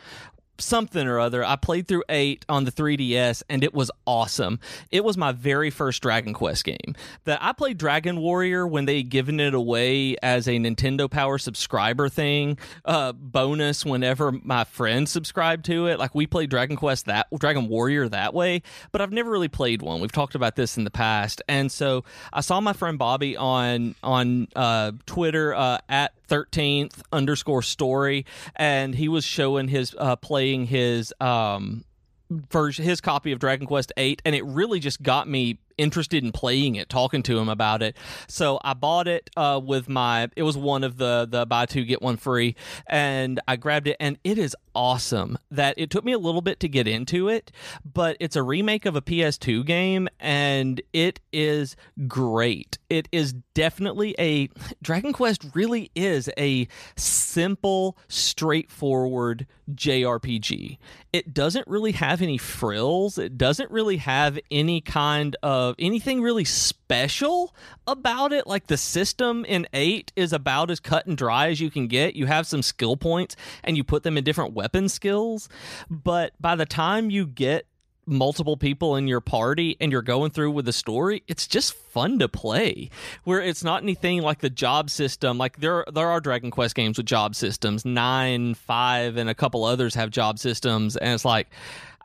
Something or other. I played through 8 on the 3DS and it was awesome. It was my very first Dragon Quest game. That I played Dragon Warrior when they given it away as a Nintendo Power subscriber thing, uh, bonus whenever my friends subscribed to it. Like we played Dragon Quest that Dragon Warrior that way, but I've never really played one. We've talked about this in the past. And so I saw my friend Bobby on on uh, Twitter uh, at 13th underscore story and he was showing his uh, playing his um version his copy of dragon quest 8 and it really just got me interested in playing it, talking to him about it. So I bought it uh, with my. It was one of the the buy two get one free, and I grabbed it, and it is awesome. That it took me a little bit to get into it, but it's a remake of a PS2 game, and it is great. It is definitely a Dragon Quest. Really is a simple, straightforward JRPG. It doesn't really have any frills. It doesn't really have any kind of anything really special about it. Like the system in 8 is about as cut and dry as you can get. You have some skill points and you put them in different weapon skills. But by the time you get multiple people in your party and you're going through with the story, it's just fun to play. Where it's not anything like the job system. Like there there are Dragon Quest games with job systems. Nine, five, and a couple others have job systems, and it's like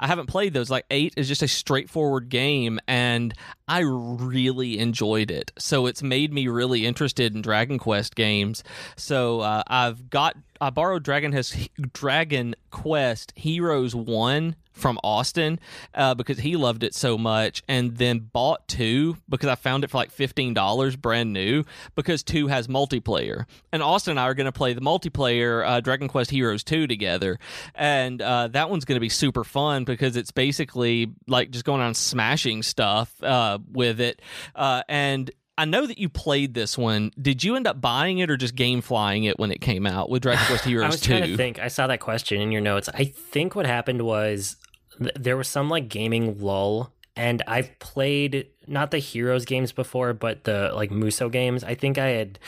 I haven't played those. Like eight is just a straightforward game, and I really enjoyed it. So it's made me really interested in Dragon Quest games. So uh, I've got I borrowed Dragon has Dragon Quest Heroes One from Austin uh, because he loved it so much, and then bought two because I found it for like fifteen dollars brand new because two has multiplayer, and Austin and I are going to play the multiplayer uh, Dragon Quest Heroes two together, and uh, that one's going to be super fun because it's basically like just going on smashing stuff uh, with it, uh, and I know that you played this one. Did you end up buying it or just game flying it when it came out with Dragon Quest Heroes 2? I was trying to think. I saw that question in your notes. I think what happened was th- there was some like gaming lull and I've played not the Heroes games before, but the like Musou games. I think I had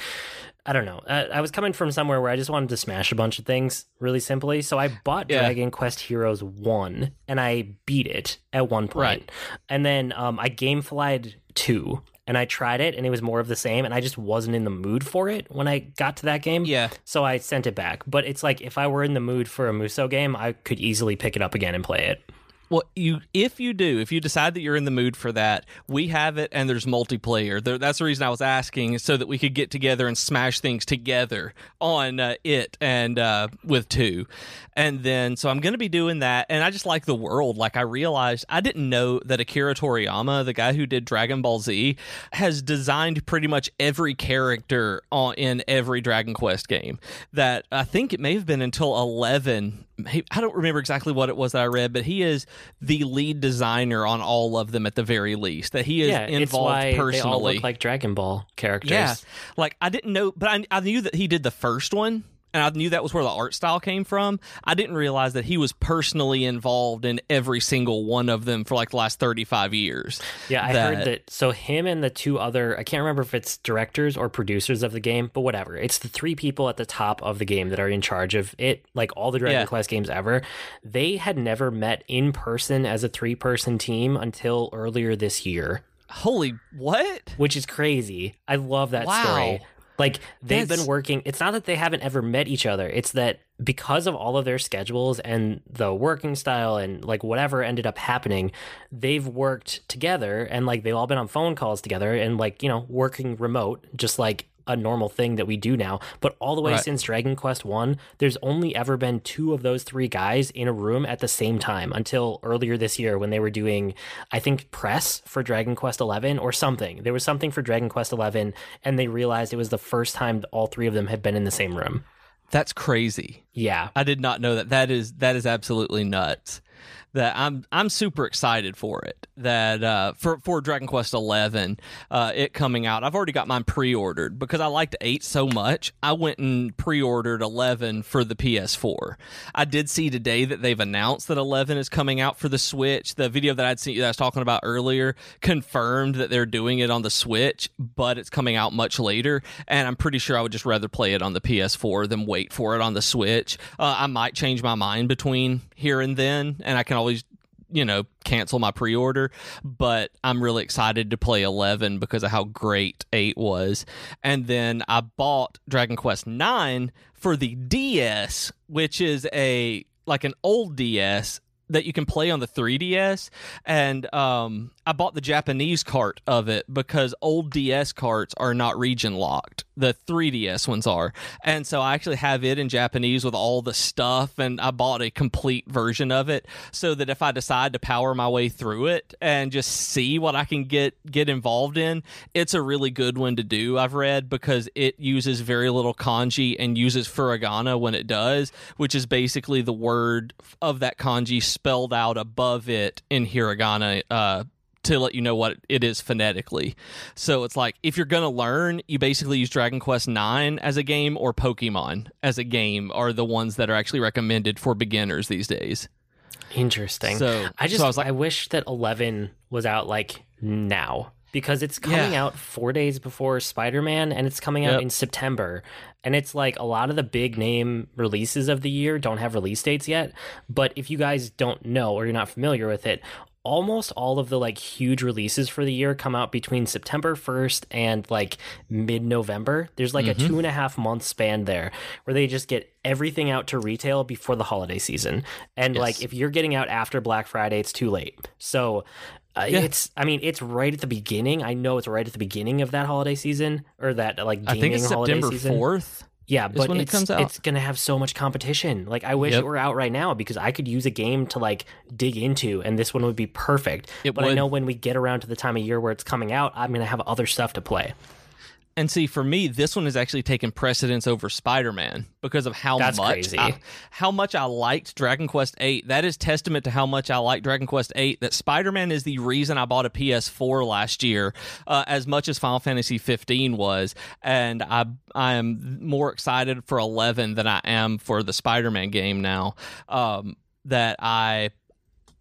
I don't know. I, I, was coming from somewhere where I just wanted to smash a bunch of things really simply. So I bought yeah. Dragon Quest Heroes 1 and I beat it at one point. Right. And then um, I gameflied 2 and I tried it and it was more of the same and I just wasn't in the mood for it when I got to that game. Yeah. So I sent it back. But it's like if I were in the mood for a Musou game, I could easily pick it up again and play it. Well, you if you do, if you decide that you're in the mood for that, we have it, and there's multiplayer. There, that's the reason I was asking, so that we could get together and smash things together on uh, it and uh, with two. And then, so I'm going to be doing that, and I just like the world. Like I realized I didn't know that Akira Toriyama, the guy who did Dragon Ball Z, has designed pretty much every character on in every Dragon Quest game. That I think it may have been until 11 I don't remember exactly what it was that I read, but he is the lead designer on all of them at the very least. That he is yeah, involved personally. They all look like Dragon Ball characters. Yeah, like I didn't know, but I, I knew that he did the first one and I knew that was where the art style came from. I didn't realize that he was personally involved in every single one of them for like the last 35 years. Yeah, I that... heard that. So, him and the two other, I can't remember if it's directors or producers of the game, but whatever. It's the three people at the top of the game that are in charge of it, like all the Dragon yeah. Quest games ever. They had never met in person as a three person team until earlier this year. Holy what? Which is crazy. I love that wow. story. Like they've That's... been working. It's not that they haven't ever met each other. It's that because of all of their schedules and the working style and like whatever ended up happening, they've worked together and like they've all been on phone calls together and like, you know, working remote, just like a normal thing that we do now. But all the way right. since Dragon Quest 1, there's only ever been two of those three guys in a room at the same time until earlier this year when they were doing, I think, press for Dragon Quest 11 or something. There was something for Dragon Quest 11, and they realized it was the first time all three of them had been in the same room. That's crazy. Yeah. I did not know that. That is that is absolutely nuts. That I'm I'm super excited for it. That uh, for for Dragon Quest Eleven, uh, it coming out. I've already got mine pre-ordered because I liked eight so much. I went and pre-ordered Eleven for the PS4. I did see today that they've announced that Eleven is coming out for the Switch. The video that I'd seen that I was talking about earlier confirmed that they're doing it on the Switch, but it's coming out much later. And I'm pretty sure I would just rather play it on the PS4 than wait for it on the Switch. Uh, I might change my mind between here and then, and I can always you know cancel my pre-order but i'm really excited to play 11 because of how great 8 was. And then i bought dragon quest 9 for the ds which is a like an old ds that you can play on the 3ds and um, i bought the japanese cart of it because old ds carts are not region locked. The 3ds ones are. And so i actually have it in japanese with all the stuff and i bought a complete version of it so that if i decide to power my way through it and just see what i can get get involved in it's a really good one to do i've read because it uses very little kanji and uses furigana when it does which is basically the word of that kanji spelled out above it in hiragana uh, to let you know what it is phonetically. So it's like if you're going to learn, you basically use Dragon Quest 9 as a game or Pokemon as a game are the ones that are actually recommended for beginners these days. Interesting. So I just so I, I was like, wish that 11 was out like now because it's coming Yeah. out 4 days before Spider-Man and it's coming out Yep. in September. And it's like a lot of the big name releases of the year don't have release dates yet, but if you guys don't know or you're not familiar with it, almost all of the like huge releases for the year come out between September 1st and like mid November. There's like Mm-hmm. a two and a half month span there where they just get everything out to retail before the holiday season. And Yes. like if you're getting out after Black Friday, it's too late. So uh, Yeah. it's I mean it's right at the beginning. I know it's right at the beginning of that holiday season or that like gaming I think it's holiday September season. 4th. Yeah, but when it it's, comes out. it's gonna have so much competition. Like I wish Yep. it were out right now because I could use a game to like dig into, and this one would be perfect. It but I know when we get around to the time of year where it's coming out, I'm gonna have other stuff to play. And see, for me, this one has actually taken precedence over Spider-Man because of how That's much crazy. I, how much I liked Dragon Quest VIII. That is testament to how much I like Dragon Quest VIII. That Spider-Man is the reason I bought a PS4 last year, uh, as much as Final Fantasy 15 was, and I I am more excited for 11 than I am for the Spider-Man game now. Um, that I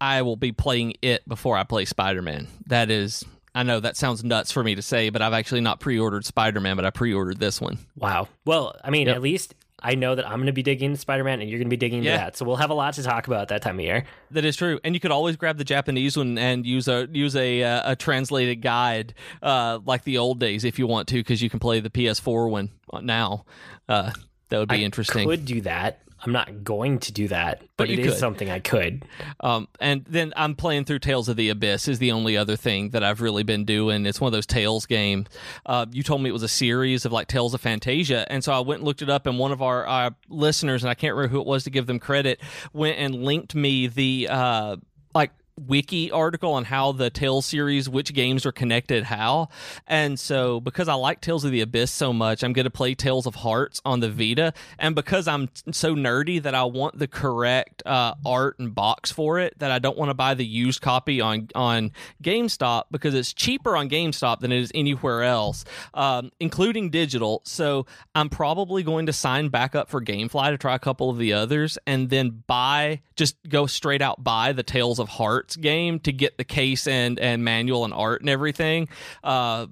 I will be playing it before I play Spider-Man. That is. I know that sounds nuts for me to say, but I've actually not pre-ordered Spider-Man, but I pre-ordered this one. Wow. Well, I mean, Yep. at least I know that I'm gonna be digging into Spider-Man, and you're gonna be digging into Yeah. that. So we'll have a lot to talk about at that time of year. That is true, and you could always grab the Japanese one and use a use a uh, a translated guide uh, like the old days if you want to, because you can play the PS4 one now. Uh, that would be interesting. I interesting. Could do that. I'm not going to do that, but, But it is could. something I could. Um, and then I'm playing through Tales of the Abyss is the only other thing that I've really been doing. It's one of those Tales games. Uh, you told me it was a series of like Tales of Phantasia, and so I went and looked it up. And one of our uh, listeners, and I can't remember who it was to give them credit, went and linked me the uh, like wiki article on how the Tales series, which games are connected how. And so because I like Tales of the Abyss so much, I'm going to play Tales of Hearts on the Vita. And because I'm so nerdy that I want the correct uh, art and box for it, that I don't want to buy the used copy on on GameStop because it's cheaper on GameStop than it is anywhere else, um, including digital. So I'm probably going to sign back up for GameFly to try a couple of the others, and then buy just go straight out buy the Tales of Hearts game to get the case and and manual and art and everything. Uh,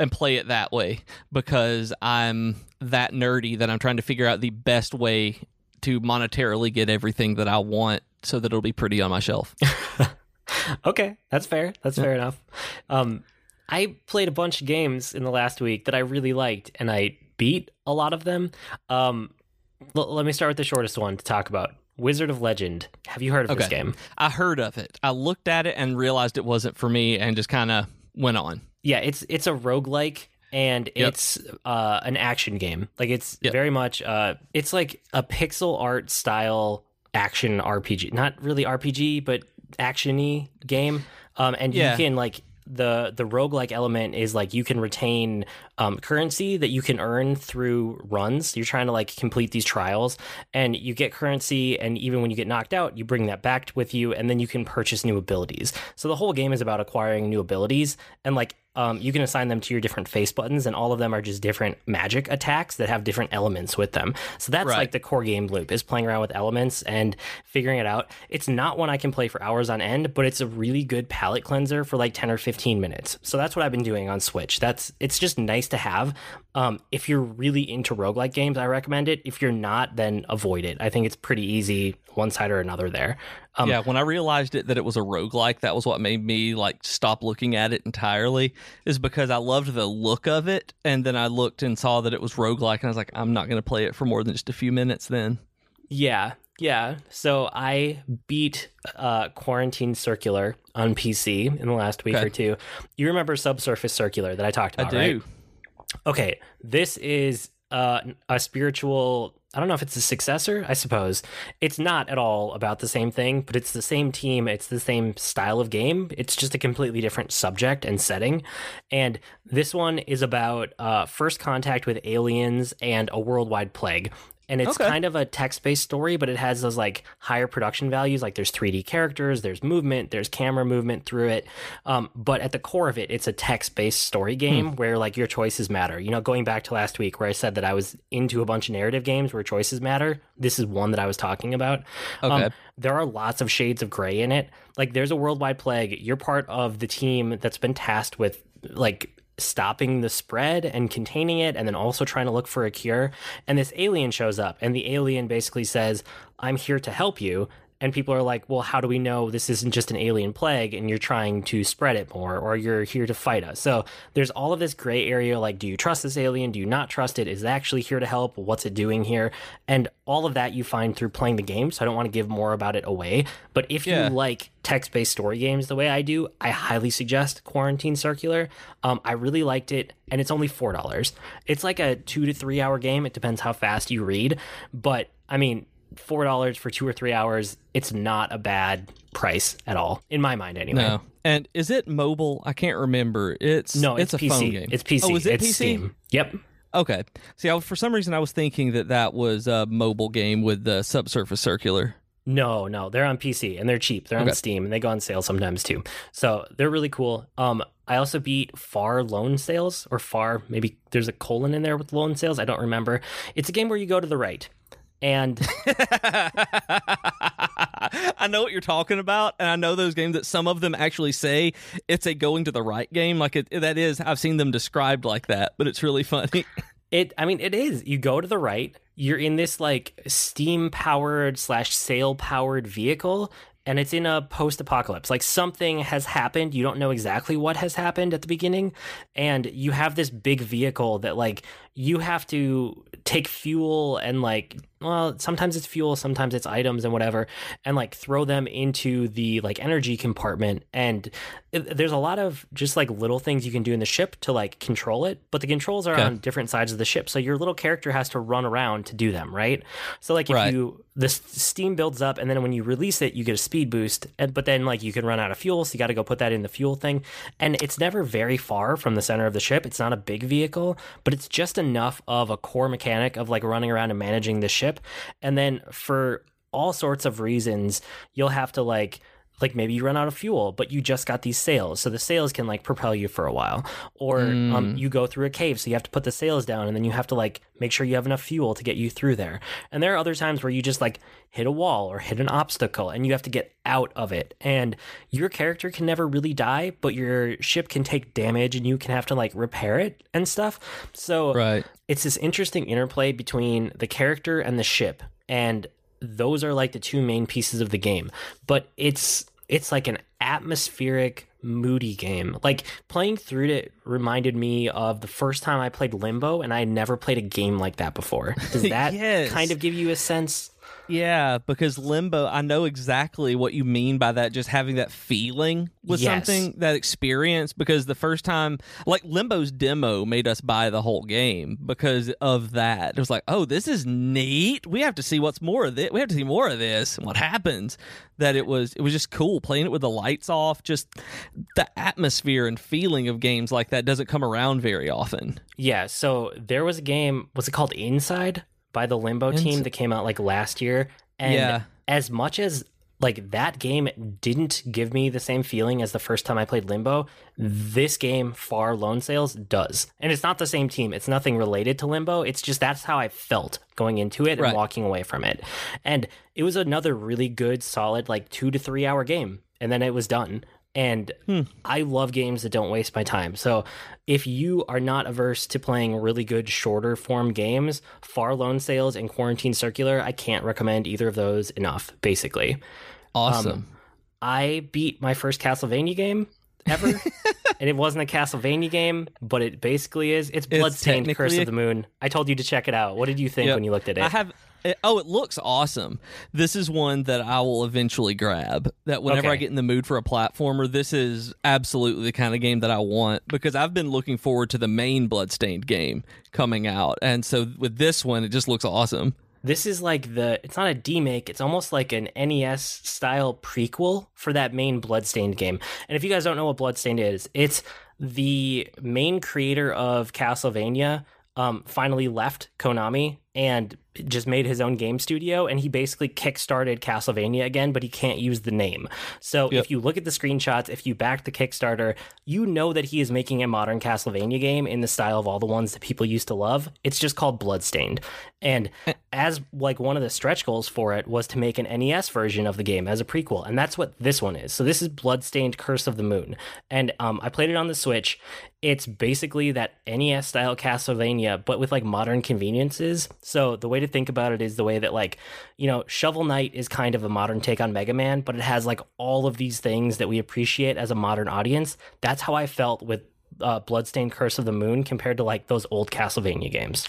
and play it that way because I'm that nerdy that I'm trying to figure out the best way to monetarily get everything that I want so that it'll be pretty on my shelf. Okay, that's fair. That's fair enough. Um, I played a bunch of games in the last week that I really liked, and I beat a lot of them. Um, l- let me start with the shortest one to talk about. Wizard of Legend. Have you heard of this game? I heard of it. I looked at it and realized it wasn't for me and just kind of went on. Yeah, it's it's a roguelike and Yep. it's uh, an action game. Like it's Yep. very much uh, it's like a pixel art style action RPG. Not really RPG, but actiony game. Um, and Yeah. you can like the the roguelike element is like you can retain um, currency that you can earn through runs. You're trying to like complete these trials, and you get currency, and even when you get knocked out, you bring that back with you, and then you can purchase new abilities. So the whole game is about acquiring new abilities, and like um, you can assign them to your different face buttons, and all of them are just different magic attacks that have different elements with them. So that's right. like the core game loop is playing around with elements and figuring it out. It's not one I can play for hours on end, but it's a really good palate cleanser for like 10 or 15 minutes. So that's what I've been doing on Switch. That's it's just nice to have. Um, if you're really into roguelike games, I recommend it. If you're not, then avoid it. I think it's pretty easy one side or another there. Um, yeah, when I realized it that it was a roguelike, that was what made me like stop looking at it entirely, is because I loved the look of it. And then I looked and saw that it was roguelike, and I was like, I'm not going to play it for more than just a few minutes then. Yeah, yeah. So I beat uh, Quarantine Circular on PC in the last week okay. or two. You remember Subsurface Circular that I talked about, I do. Right? Okay, this is uh, a spiritual I don't know if it's a successor, I suppose. It's not at all about the same thing, but it's the same team, it's the same style of game. It's just a completely different subject and setting. And this one is about uh, first contact with aliens and a worldwide plague and it's okay. kind of a text-based story but it has those like higher production values like there's 3d characters there's movement there's camera movement through it um, but at the core of it it's a text-based story game hmm. where like your choices matter you know going back to last week where i said that i was into a bunch of narrative games where choices matter this is one that i was talking about um, okay. Um, there are lots of shades of gray in it like there's a worldwide plague you're part of the team that's been tasked with like stopping the spread and containing it and then also trying to look for a cure. And this alien shows up and the alien basically says i'm here to help you and people are like, well, how do we know this isn't just an alien plague and you're trying to spread it more or you're here to fight us? So there's all of this gray area like, do you trust this alien? Do you not trust it? Is it actually here to help? What's it doing here? And all of that you find through playing the game. So I don't want to give more about it away. But if yeah. you like text based story games the way I do, I highly suggest Quarantine Circular. Um, I really liked it, and it's only $4. It's like a two to three hour game. It depends how fast you read. But I mean, four dollars for two or three hours, it's not a bad price at all in my mind, anyway. No. And is it mobile? I can't remember. It's no, it's, it's a PC. phone game. It's PC. Oh, is it it's PC? Steam. Yep. Okay. See, I, for some reason, I was thinking that that was a mobile game with the Subsurface Circular. No, no, they're on PC and they're cheap. They're okay. on Steam and they go on sale sometimes too. So they're really cool. Um, I also beat Far Lone Sails or Far. Maybe there's a colon in there with Lone Sails. I don't remember. It's a game where you go to the right and I know what you're talking about, and I know those games that some of them actually say it's a going to the right game. Like it, that is, I've seen them described like that, but it's really funny. It, I mean, it is. You go to the right. You're in this like steam powered slash sail powered vehicle, and it's in a post apocalypse. Like something has happened. You don't know exactly what has happened at the beginning. And you have this big vehicle that, like, you have to take fuel and, like, well, sometimes it's fuel, sometimes it's items and whatever, and like throw them into the like energy compartment. And there's a lot of just like little things you can do in the ship to like control it, but the controls are okay. on different sides of the ship. So your little character has to run around to do them, right? So like if right. you the steam builds up and then when you release it, you get a speed boost, and, but then like you can run out of fuel, so you got to go put that in the fuel thing. And it's never very far from the center of the ship. It's not a big vehicle, but it's just enough of a core mechanic of like running around and managing the ship. And then for all sorts of reasons, you'll have to like like maybe you run out of fuel but you just got these sails. So the sails can like propel you for a while. Or um, mm. um, you go through a cave so you have to put the sails down and then you have to like make sure you have enough fuel to get you through there. And there are other times where you just like hit a wall or hit an obstacle and you have to get out of it. And your character can never really die but your ship can take damage and you can have to like repair it and stuff. So right. it's this interesting interplay between the character and the ship. And those are like the two main pieces of the game. But it's it's like an atmospheric moody game. Like playing through it reminded me of the first time I played Limbo and I had never played a game like that before. Does that yes. kind of give you a sense? Yeah, because limbo, I know exactly what you mean by that. Just having that feeling with Yes. something, that experience. Because the first time, like Limbo's demo made us buy the whole game because of that. It was like, oh, this is neat. We have to see what's more of this. We have to see more of this and what happens. That it was, it was just cool playing it with the lights off. Just the atmosphere and feeling of games like that doesn't come around very often. Yeah, so there was a game, was it called Inside by the Limbo team that came out like last year? And Yeah. as much as like that game didn't give me the same feeling as the first time I played Limbo, this game Far Lone Sails does. And it's not the same team. It's nothing related to Limbo. It's just that's how I felt going into it and walking away from it. And it was another really good solid like 2 to 3 hour game and then it was done. And hmm. I love games that don't waste my time. So if you are not averse to playing really good shorter form games, Far Lone Sails and Quarantine Circular, I can't recommend either of those enough, basically. Awesome. Um, I beat my first Castlevania game ever. and it wasn't a Castlevania game, but it basically is. It's Bloodstained Curse of the Moon. I told you to check it out. What did you think Yep. when you looked at it? I have. It, oh, it looks awesome. This is one that I will eventually grab. That whenever Okay. I get in the mood for a platformer, this is absolutely the kind of game that I want because I've been looking forward to the main Bloodstained game coming out, and so with this one, it just looks awesome. This is like the it's not a demake, it's almost like an NES style prequel for that main Bloodstained game. And if you guys don't know what Bloodstained is, it's the main creator of Castlevania um, finally left Konami and just made his own game studio and he basically kickstarted Castlevania again, but he can't use the name. So Yep. if you look at the screenshots, if you back the Kickstarter, you know that he is making a modern Castlevania game in the style of all the ones that people used to love. It's just called Bloodstained. And as like one of the stretch goals for it was to make an NES version of the game as a prequel, and that's what this one is. So this is Bloodstained Curse of the Moon, and um, I played it on the Switch. It's basically that NES style Castlevania, but with like modern conveniences. So the way to think about it is the way that like you know Shovel Knight is kind of a modern take on Mega Man, but it has like all of these things that we appreciate as a modern audience. That's how I felt with uh, Bloodstained Curse of the Moon compared to like those old Castlevania games.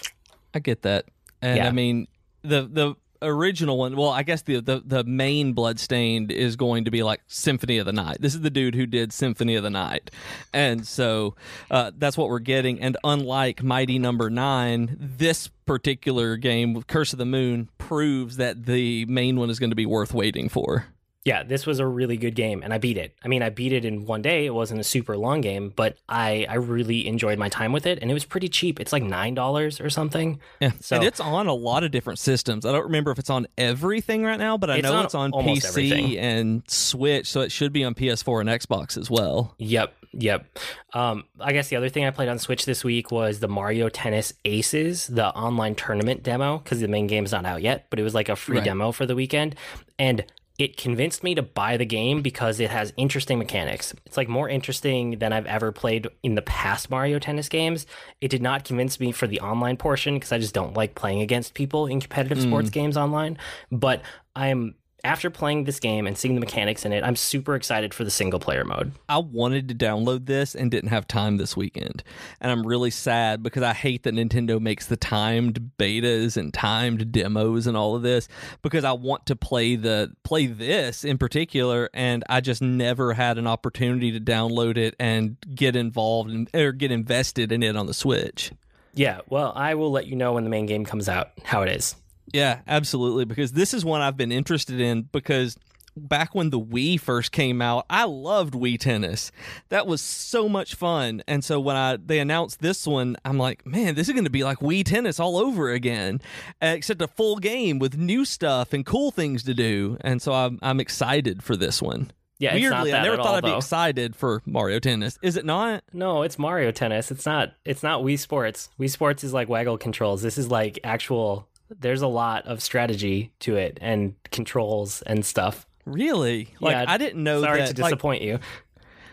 I get that, and Yeah. I mean the the original one. Well, I guess the, the the main Bloodstained is going to be like Symphony of the Night. This is the dude who did Symphony of the Night, and so uh, that's what we're getting. And unlike Mighty Number Nine, this particular game, Curse of the Moon, proves that the main one is going to be worth waiting for. Yeah, this was a really good game, and I beat it. I mean, I beat it in one day. It wasn't a super long game, but I I really enjoyed my time with it, and it was pretty cheap. It's like nine dollars or something. Yeah, So- and it's on a lot of different systems. I don't remember if it's on everything right now, but I It's know on it's on PC everything. and Switch, so it should be on PS4 and Xbox as well. Yep, yep. Um, I guess the other thing I played on Switch this week was the Mario Tennis Aces, the online tournament demo, because the main game's not out yet, but it was like a free Right. demo for the weekend, and it convinced me to buy the game because it has interesting mechanics. It's like more interesting than I've ever played in the past Mario Tennis games. It did not convince me for the online portion because I just don't like playing against people in competitive sports hmm. games online. But I'm after playing this game and seeing the mechanics in it, I'm super excited for the single player mode. I wanted to download this and didn't have time this weekend. And I'm really sad because I hate that Nintendo makes the timed betas and timed demos and all of this because I want to play the play this in particular and I just never had an opportunity to download it and get involved and or get invested in it on the Switch. Yeah, well, I will let you know when the main game comes out how it is. Yeah, absolutely. Because this is one I've been interested in because back when the Wii first came out, I loved Wii Tennis. That was so much fun. And so when I they announced this one, I'm like, man, this is going to be like Wii Tennis all over again, except a full game with new stuff and cool things to do. And so I'm I'm excited for this one. Yeah, it's not Weirdly, I never thought all, I'd be excited for Mario Tennis. Is it not? No, it's Mario Tennis. It's not. It's not Wii Sports. Wii Sports is like waggle controls. This is like actual. There's a lot of strategy to it and controls and stuff. Really? Like Yeah, I didn't know Sorry that. to like, disappoint you.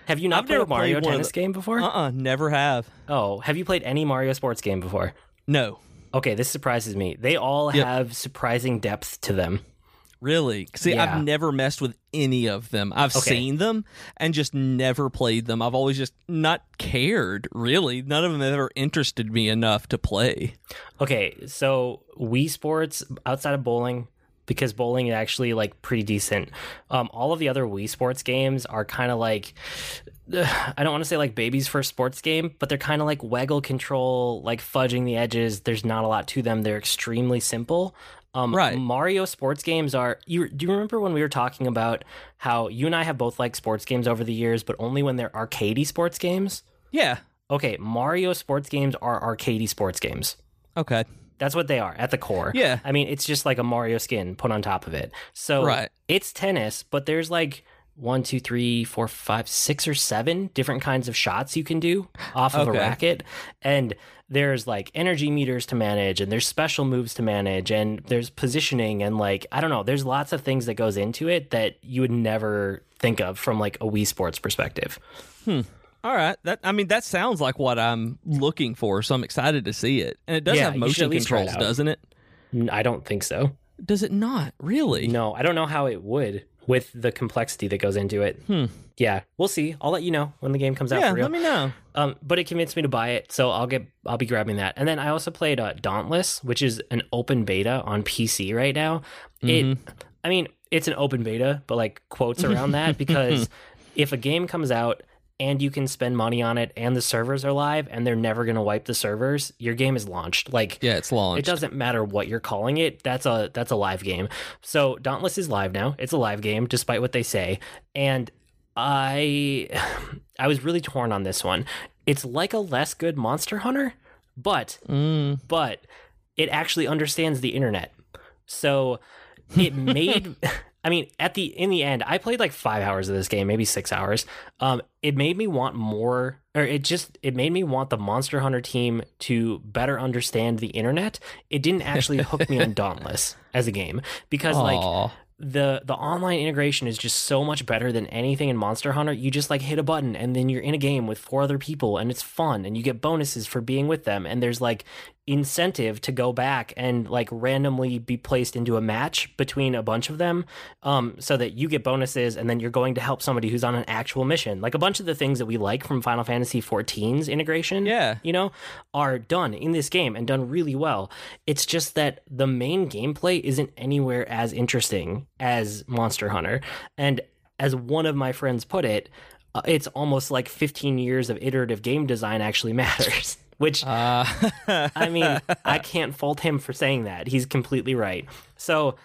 Have you not I've played a Mario played Tennis the- game before? uh-uh, never have. Oh, have you played any Mario Sports game before? No. Okay, this surprises me. They all Yep. have surprising depth to them. Really? See, Yeah. I've never messed with any of them. I've Okay. seen them and just never played them. I've always just not cared, really. None of them ever interested me enough to play. Okay, so Wii Sports outside of bowling, because bowling is actually like pretty decent. Um, all of the other Wii Sports games are kind of like I don't want to say like baby's first sports game, but they're kind of like waggle control, like fudging the edges. There's not a lot to them. They're extremely simple. Um, right. Mario sports games are. You do you remember when we were talking about how you and I have both liked sports games over the years, but only when they're arcadey sports games? Yeah. Okay, Mario sports games are arcadey sports games. Okay. That's what they are at the core. Yeah. I mean, it's just like a Mario skin put on top of it. So right. it's tennis, but there's like one, two, three, four, five, six or seven different kinds of shots you can do off of okay. a racket. And there's like energy meters to manage and there's special moves to manage and there's positioning and like I don't know, there's lots of things that goes into it that you would never think of from like a Wii Sports perspective. Hmm. All right. That I mean that sounds like what I'm looking for, so I'm excited to see it. And it does yeah, have motion controls, it doesn't it? I don't think so. Does it not? Really? No, I don't know how it would with the complexity that goes into it. Hmm. Yeah, we'll see. I'll let you know when the game comes out. Yeah, for real. let me know. Um, but it convinced me to buy it, so I'll get I'll be grabbing that. And then I also played uh, Dauntless, which is an open beta on PC right now. Mm-hmm. It, I mean, it's an open beta, but like quotes around that because if a game comes out and you can spend money on it and the servers are live and they're never going to wipe the servers your game is launched. Like yeah it's launched. it doesn't matter what you're calling it that's a that's a live game. So dauntless is live now. It's a live game despite what they say. And i i was really torn on this one. It's like a less good monster hunter but mm. but it actually understands the internet. So it made I mean, at the in the end, I played like five hours of this game, maybe six hours. Um, it made me want more, or it just it made me want the Monster Hunter team to better understand the internet. It didn't actually hook me on Dauntless as a game because Aww. like the the online integration is just so much better than anything in Monster Hunter. You just like hit a button and then you're in a game with four other people and it's fun and you get bonuses for being with them and there's like incentive to go back and like randomly be placed into a match between a bunch of them um, so that you get bonuses and then you're going to help somebody who's on an actual mission. Like a bunch of the things that we like from final fantasy 14's integration yeah. you know are done in this game and done really well. It's just that the main gameplay isn't anywhere as interesting as monster hunter. And as one of my friends put it uh, it's almost like 15 years of iterative game design actually matters which uh. I mean, I can't fault him for saying that. He's completely right. So,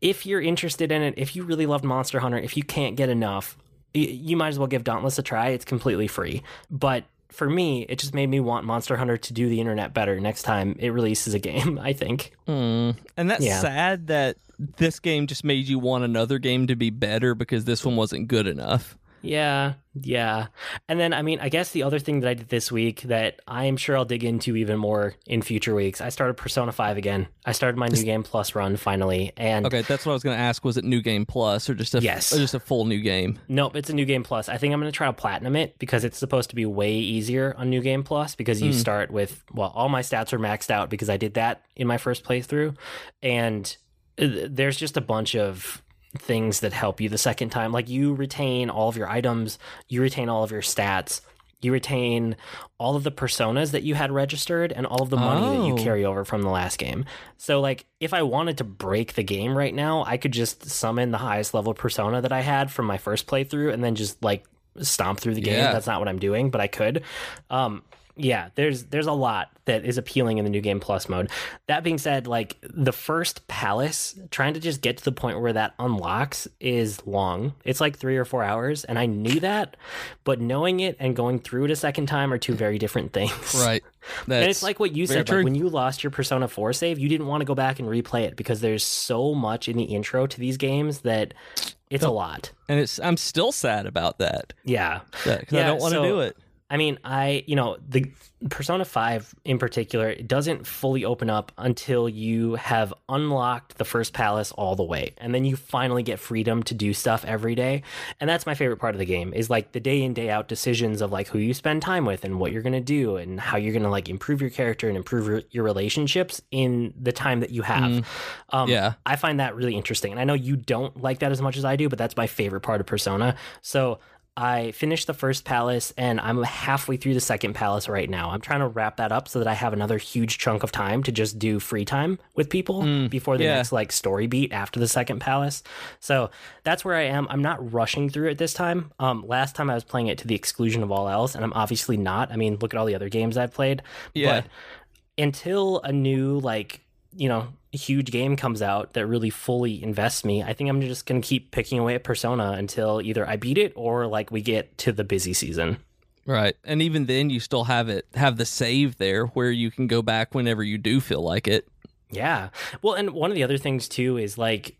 if you're interested in it, if you really loved Monster Hunter, if you can't get enough, you might as well give Dauntless a try. It's completely free. But for me, it just made me want Monster Hunter to do the internet better next time it releases a game, I think. Mm. And that's yeah. sad that this game just made you want another game to be better because this one wasn't good enough. Yeah, yeah. And then, I mean, I guess the other thing that I did this week that I am sure I'll dig into even more in future weeks, I started Persona 5 again. I started my New Game Plus run finally. And Okay, that's what I was going to ask. Was it New Game Plus or just a, yes. just a full New Game? Nope, it's a New Game Plus. I think I'm going to try to platinum it because it's supposed to be way easier on New Game Plus because you mm. start with, well, all my stats are maxed out because I did that in my first playthrough. And uh, there's just a bunch of things that help you the second time. Like you retain all of your items, you retain all of your stats, you retain all of the personas that you had registered and all of the money oh. that you oh. carry over from the last game. So like if I wanted to break the game right now, I could just summon the highest level persona that I had from my first playthrough and then just like stomp through the game. Yeah. That's not what I'm doing, but I could. Um yeah, there's there's a lot that is appealing in the new game plus mode. That being said, like the first palace, trying to just get to the point where that unlocks is long. It's like three or four hours, and I knew that, but knowing it and going through it a second time are two very different things. Right. That's and it's like what you said. Like when you lost your Persona 4 save, you didn't want to go back and replay it because there's so much in the intro to these games that it's a lot. And it's I'm still sad about that. Yeah. Because yeah, I don't want to so, do it. I mean, I, you know, the Persona 5 in particular it doesn't fully open up until you have unlocked the first palace all the way. And then you finally get freedom to do stuff every day. And that's my favorite part of the game is like the day in day out decisions of like who you spend time with and what you're going to do and how you're going to like improve your character and improve your, your, relationships in the time that you have. Mm, um, yeah. I find that really interesting. And I know you don't like that as much as I do, but that's my favorite part of Persona. So I finished the first palace and I'm halfway through the second palace right now. I'm trying to wrap that up so that I have another huge chunk of time to just do free time with people mm, before the yeah. next like story beat after the second palace. So that's where I am. I'm not rushing through it this time. Um, last time I was playing it to the exclusion of all else, and I'm obviously not. I mean, look at all the other games I've played. Yeah. But until a new like you know huge game comes out that really fully invests me, I think I'm just going to keep picking away at Persona until either I beat it or like we get to the busy season. Right. And even then you still have it have the save there where you can go back whenever you do feel like it. Yeah. Well, and one of the other things too is like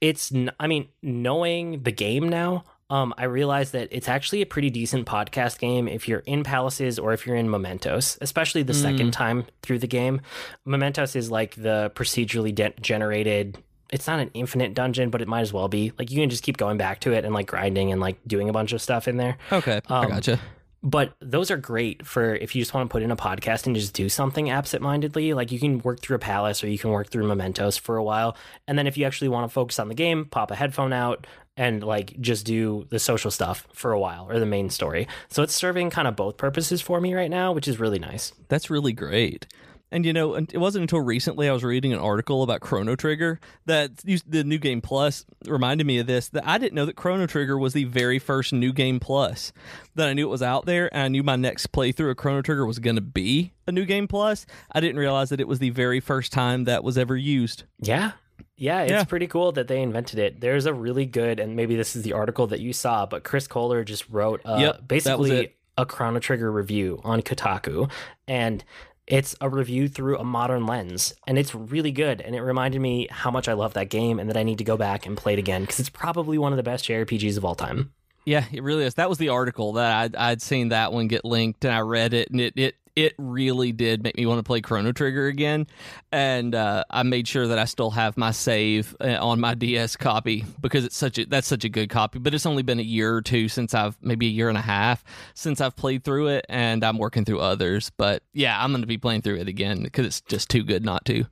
it's I mean, knowing the game now, um, I realized that it's actually a pretty decent podcast game if you're in Palaces or if you're in Mementos, especially the mm. second time through the game. Mementos is like the procedurally de- generated. It's not an infinite dungeon, but it might as well be. Like you can just keep going back to it and like grinding and like doing a bunch of stuff in there. Okay, um, I gotcha. But those are great for if you just want to put in a podcast and just do something absent-mindedly. Like you can work through a palace or you can work through mementos for a while, and then if you actually want to focus on the game, pop a headphone out, and like just do the social stuff for a while or the main story. So it's serving kind of both purposes for me right now, which is really nice. That's really great. And you know, it wasn't until recently I was reading an article about Chrono Trigger that the New Game Plus reminded me of this. That I didn't know that Chrono Trigger was the very first New Game Plus. That I knew it was out there, and I knew my next playthrough of Chrono Trigger was going to be a New Game Plus. I didn't realize that it was the very first time that was ever used. Yeah, yeah, it's yeah. pretty cool that they invented it. There's a really good, and maybe this is the article that you saw, but Chris Kohler just wrote uh, yep, basically a Chrono Trigger review on Kotaku, and it's a review through a modern lens, and it's really good. And it reminded me how much I love that game, and that I need to go back and play it again because it's probably one of the best JRPGs of all time. Yeah, it really is. That was the article that I'd, I'd seen that one get linked, and I read it, and it it it really did make me want to play Chrono Trigger again. And uh, I made sure that I still have my save uh, on my DS copy because it's such a that's such a good copy. But it's only been a year or two since I've maybe a year and a half since I've played through it, and I'm working through others. But yeah, I'm going to be playing through it again because it's just too good not to.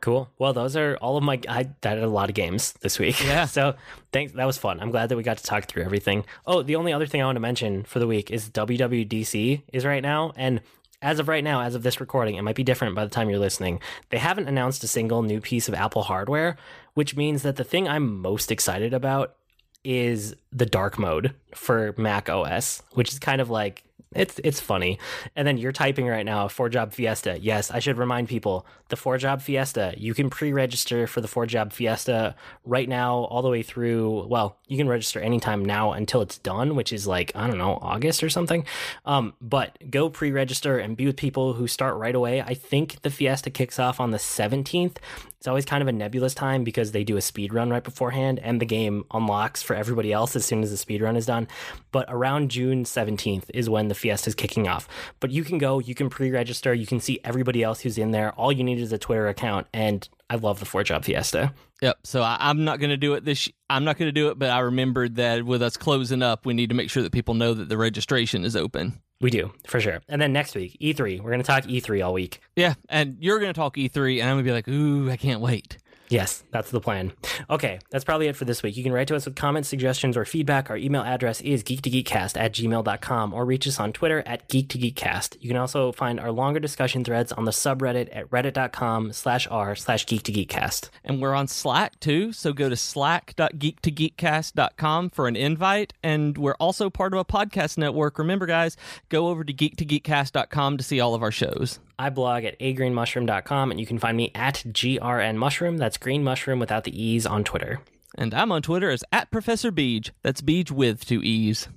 Cool. Well, those are all of my. I did a lot of games this week. Yeah. so thanks. That was fun. I'm glad that we got to talk through everything. Oh, the only other thing I want to mention for the week is WWDC is right now, and as of right now, as of this recording, it might be different by the time you're listening. They haven't announced a single new piece of Apple hardware, which means that the thing I'm most excited about is the dark mode for Mac OS, which is kind of like it's it's funny. And then you're typing right now a four job fiesta. Yes, I should remind people the four job fiesta. You can pre-register for the four job fiesta right now, all the way through. Well, you can register anytime now until it's done, which is like I don't know August or something. Um, but go pre-register and be with people who start right away. I think the fiesta kicks off on the 17th. It's always kind of a nebulous time because they do a speed run right beforehand, and the game unlocks for everybody else as soon as the speed run is done. But around June 17th is when the Fiesta is kicking off. But you can go, you can pre register, you can see everybody else who's in there. All you need is a Twitter account. And I love the four job Fiesta. Yep. So I, am not going to do it this. I'm not going to do it, but I remembered that with us closing up, we need to make sure that people know that the registration is open. We do for sure. And then next week, E3. We're going to talk E3 all week. Yeah, and you're going to talk E3, and I'm going to be like, ooh, I can't wait. Yes, that's the plan. Okay, that's probably it for this week. You can write to us with comments, suggestions, or feedback. Our email address is geek2geekcast at gmail.com or reach us on Twitter at geek2geekcast. You can also find our longer discussion threads on the subreddit at reddit.com slash r slash geek2geekcast. And we're on Slack too, so go to slack.geek2geekcast.com for an invite. And we're also part of a podcast network. Remember, guys, go over to geek2geekcast.com to see all of our shows. I blog at agreenmushroom.com, and you can find me at grnmushroom. That's green mushroom without the E's on Twitter. And I'm on Twitter as at Professor Beej. That's Beej with two E's.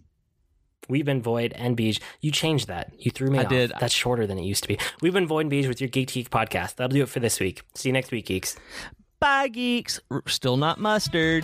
We've been Void and Beej. You changed that. You threw me I off. did. That's shorter than it used to be. We've been Void and Beej with your Geek Geek podcast. That'll do it for this week. See you next week, geeks. Bye, geeks. Still not mustard.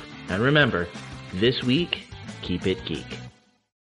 And remember, this week, keep it geek.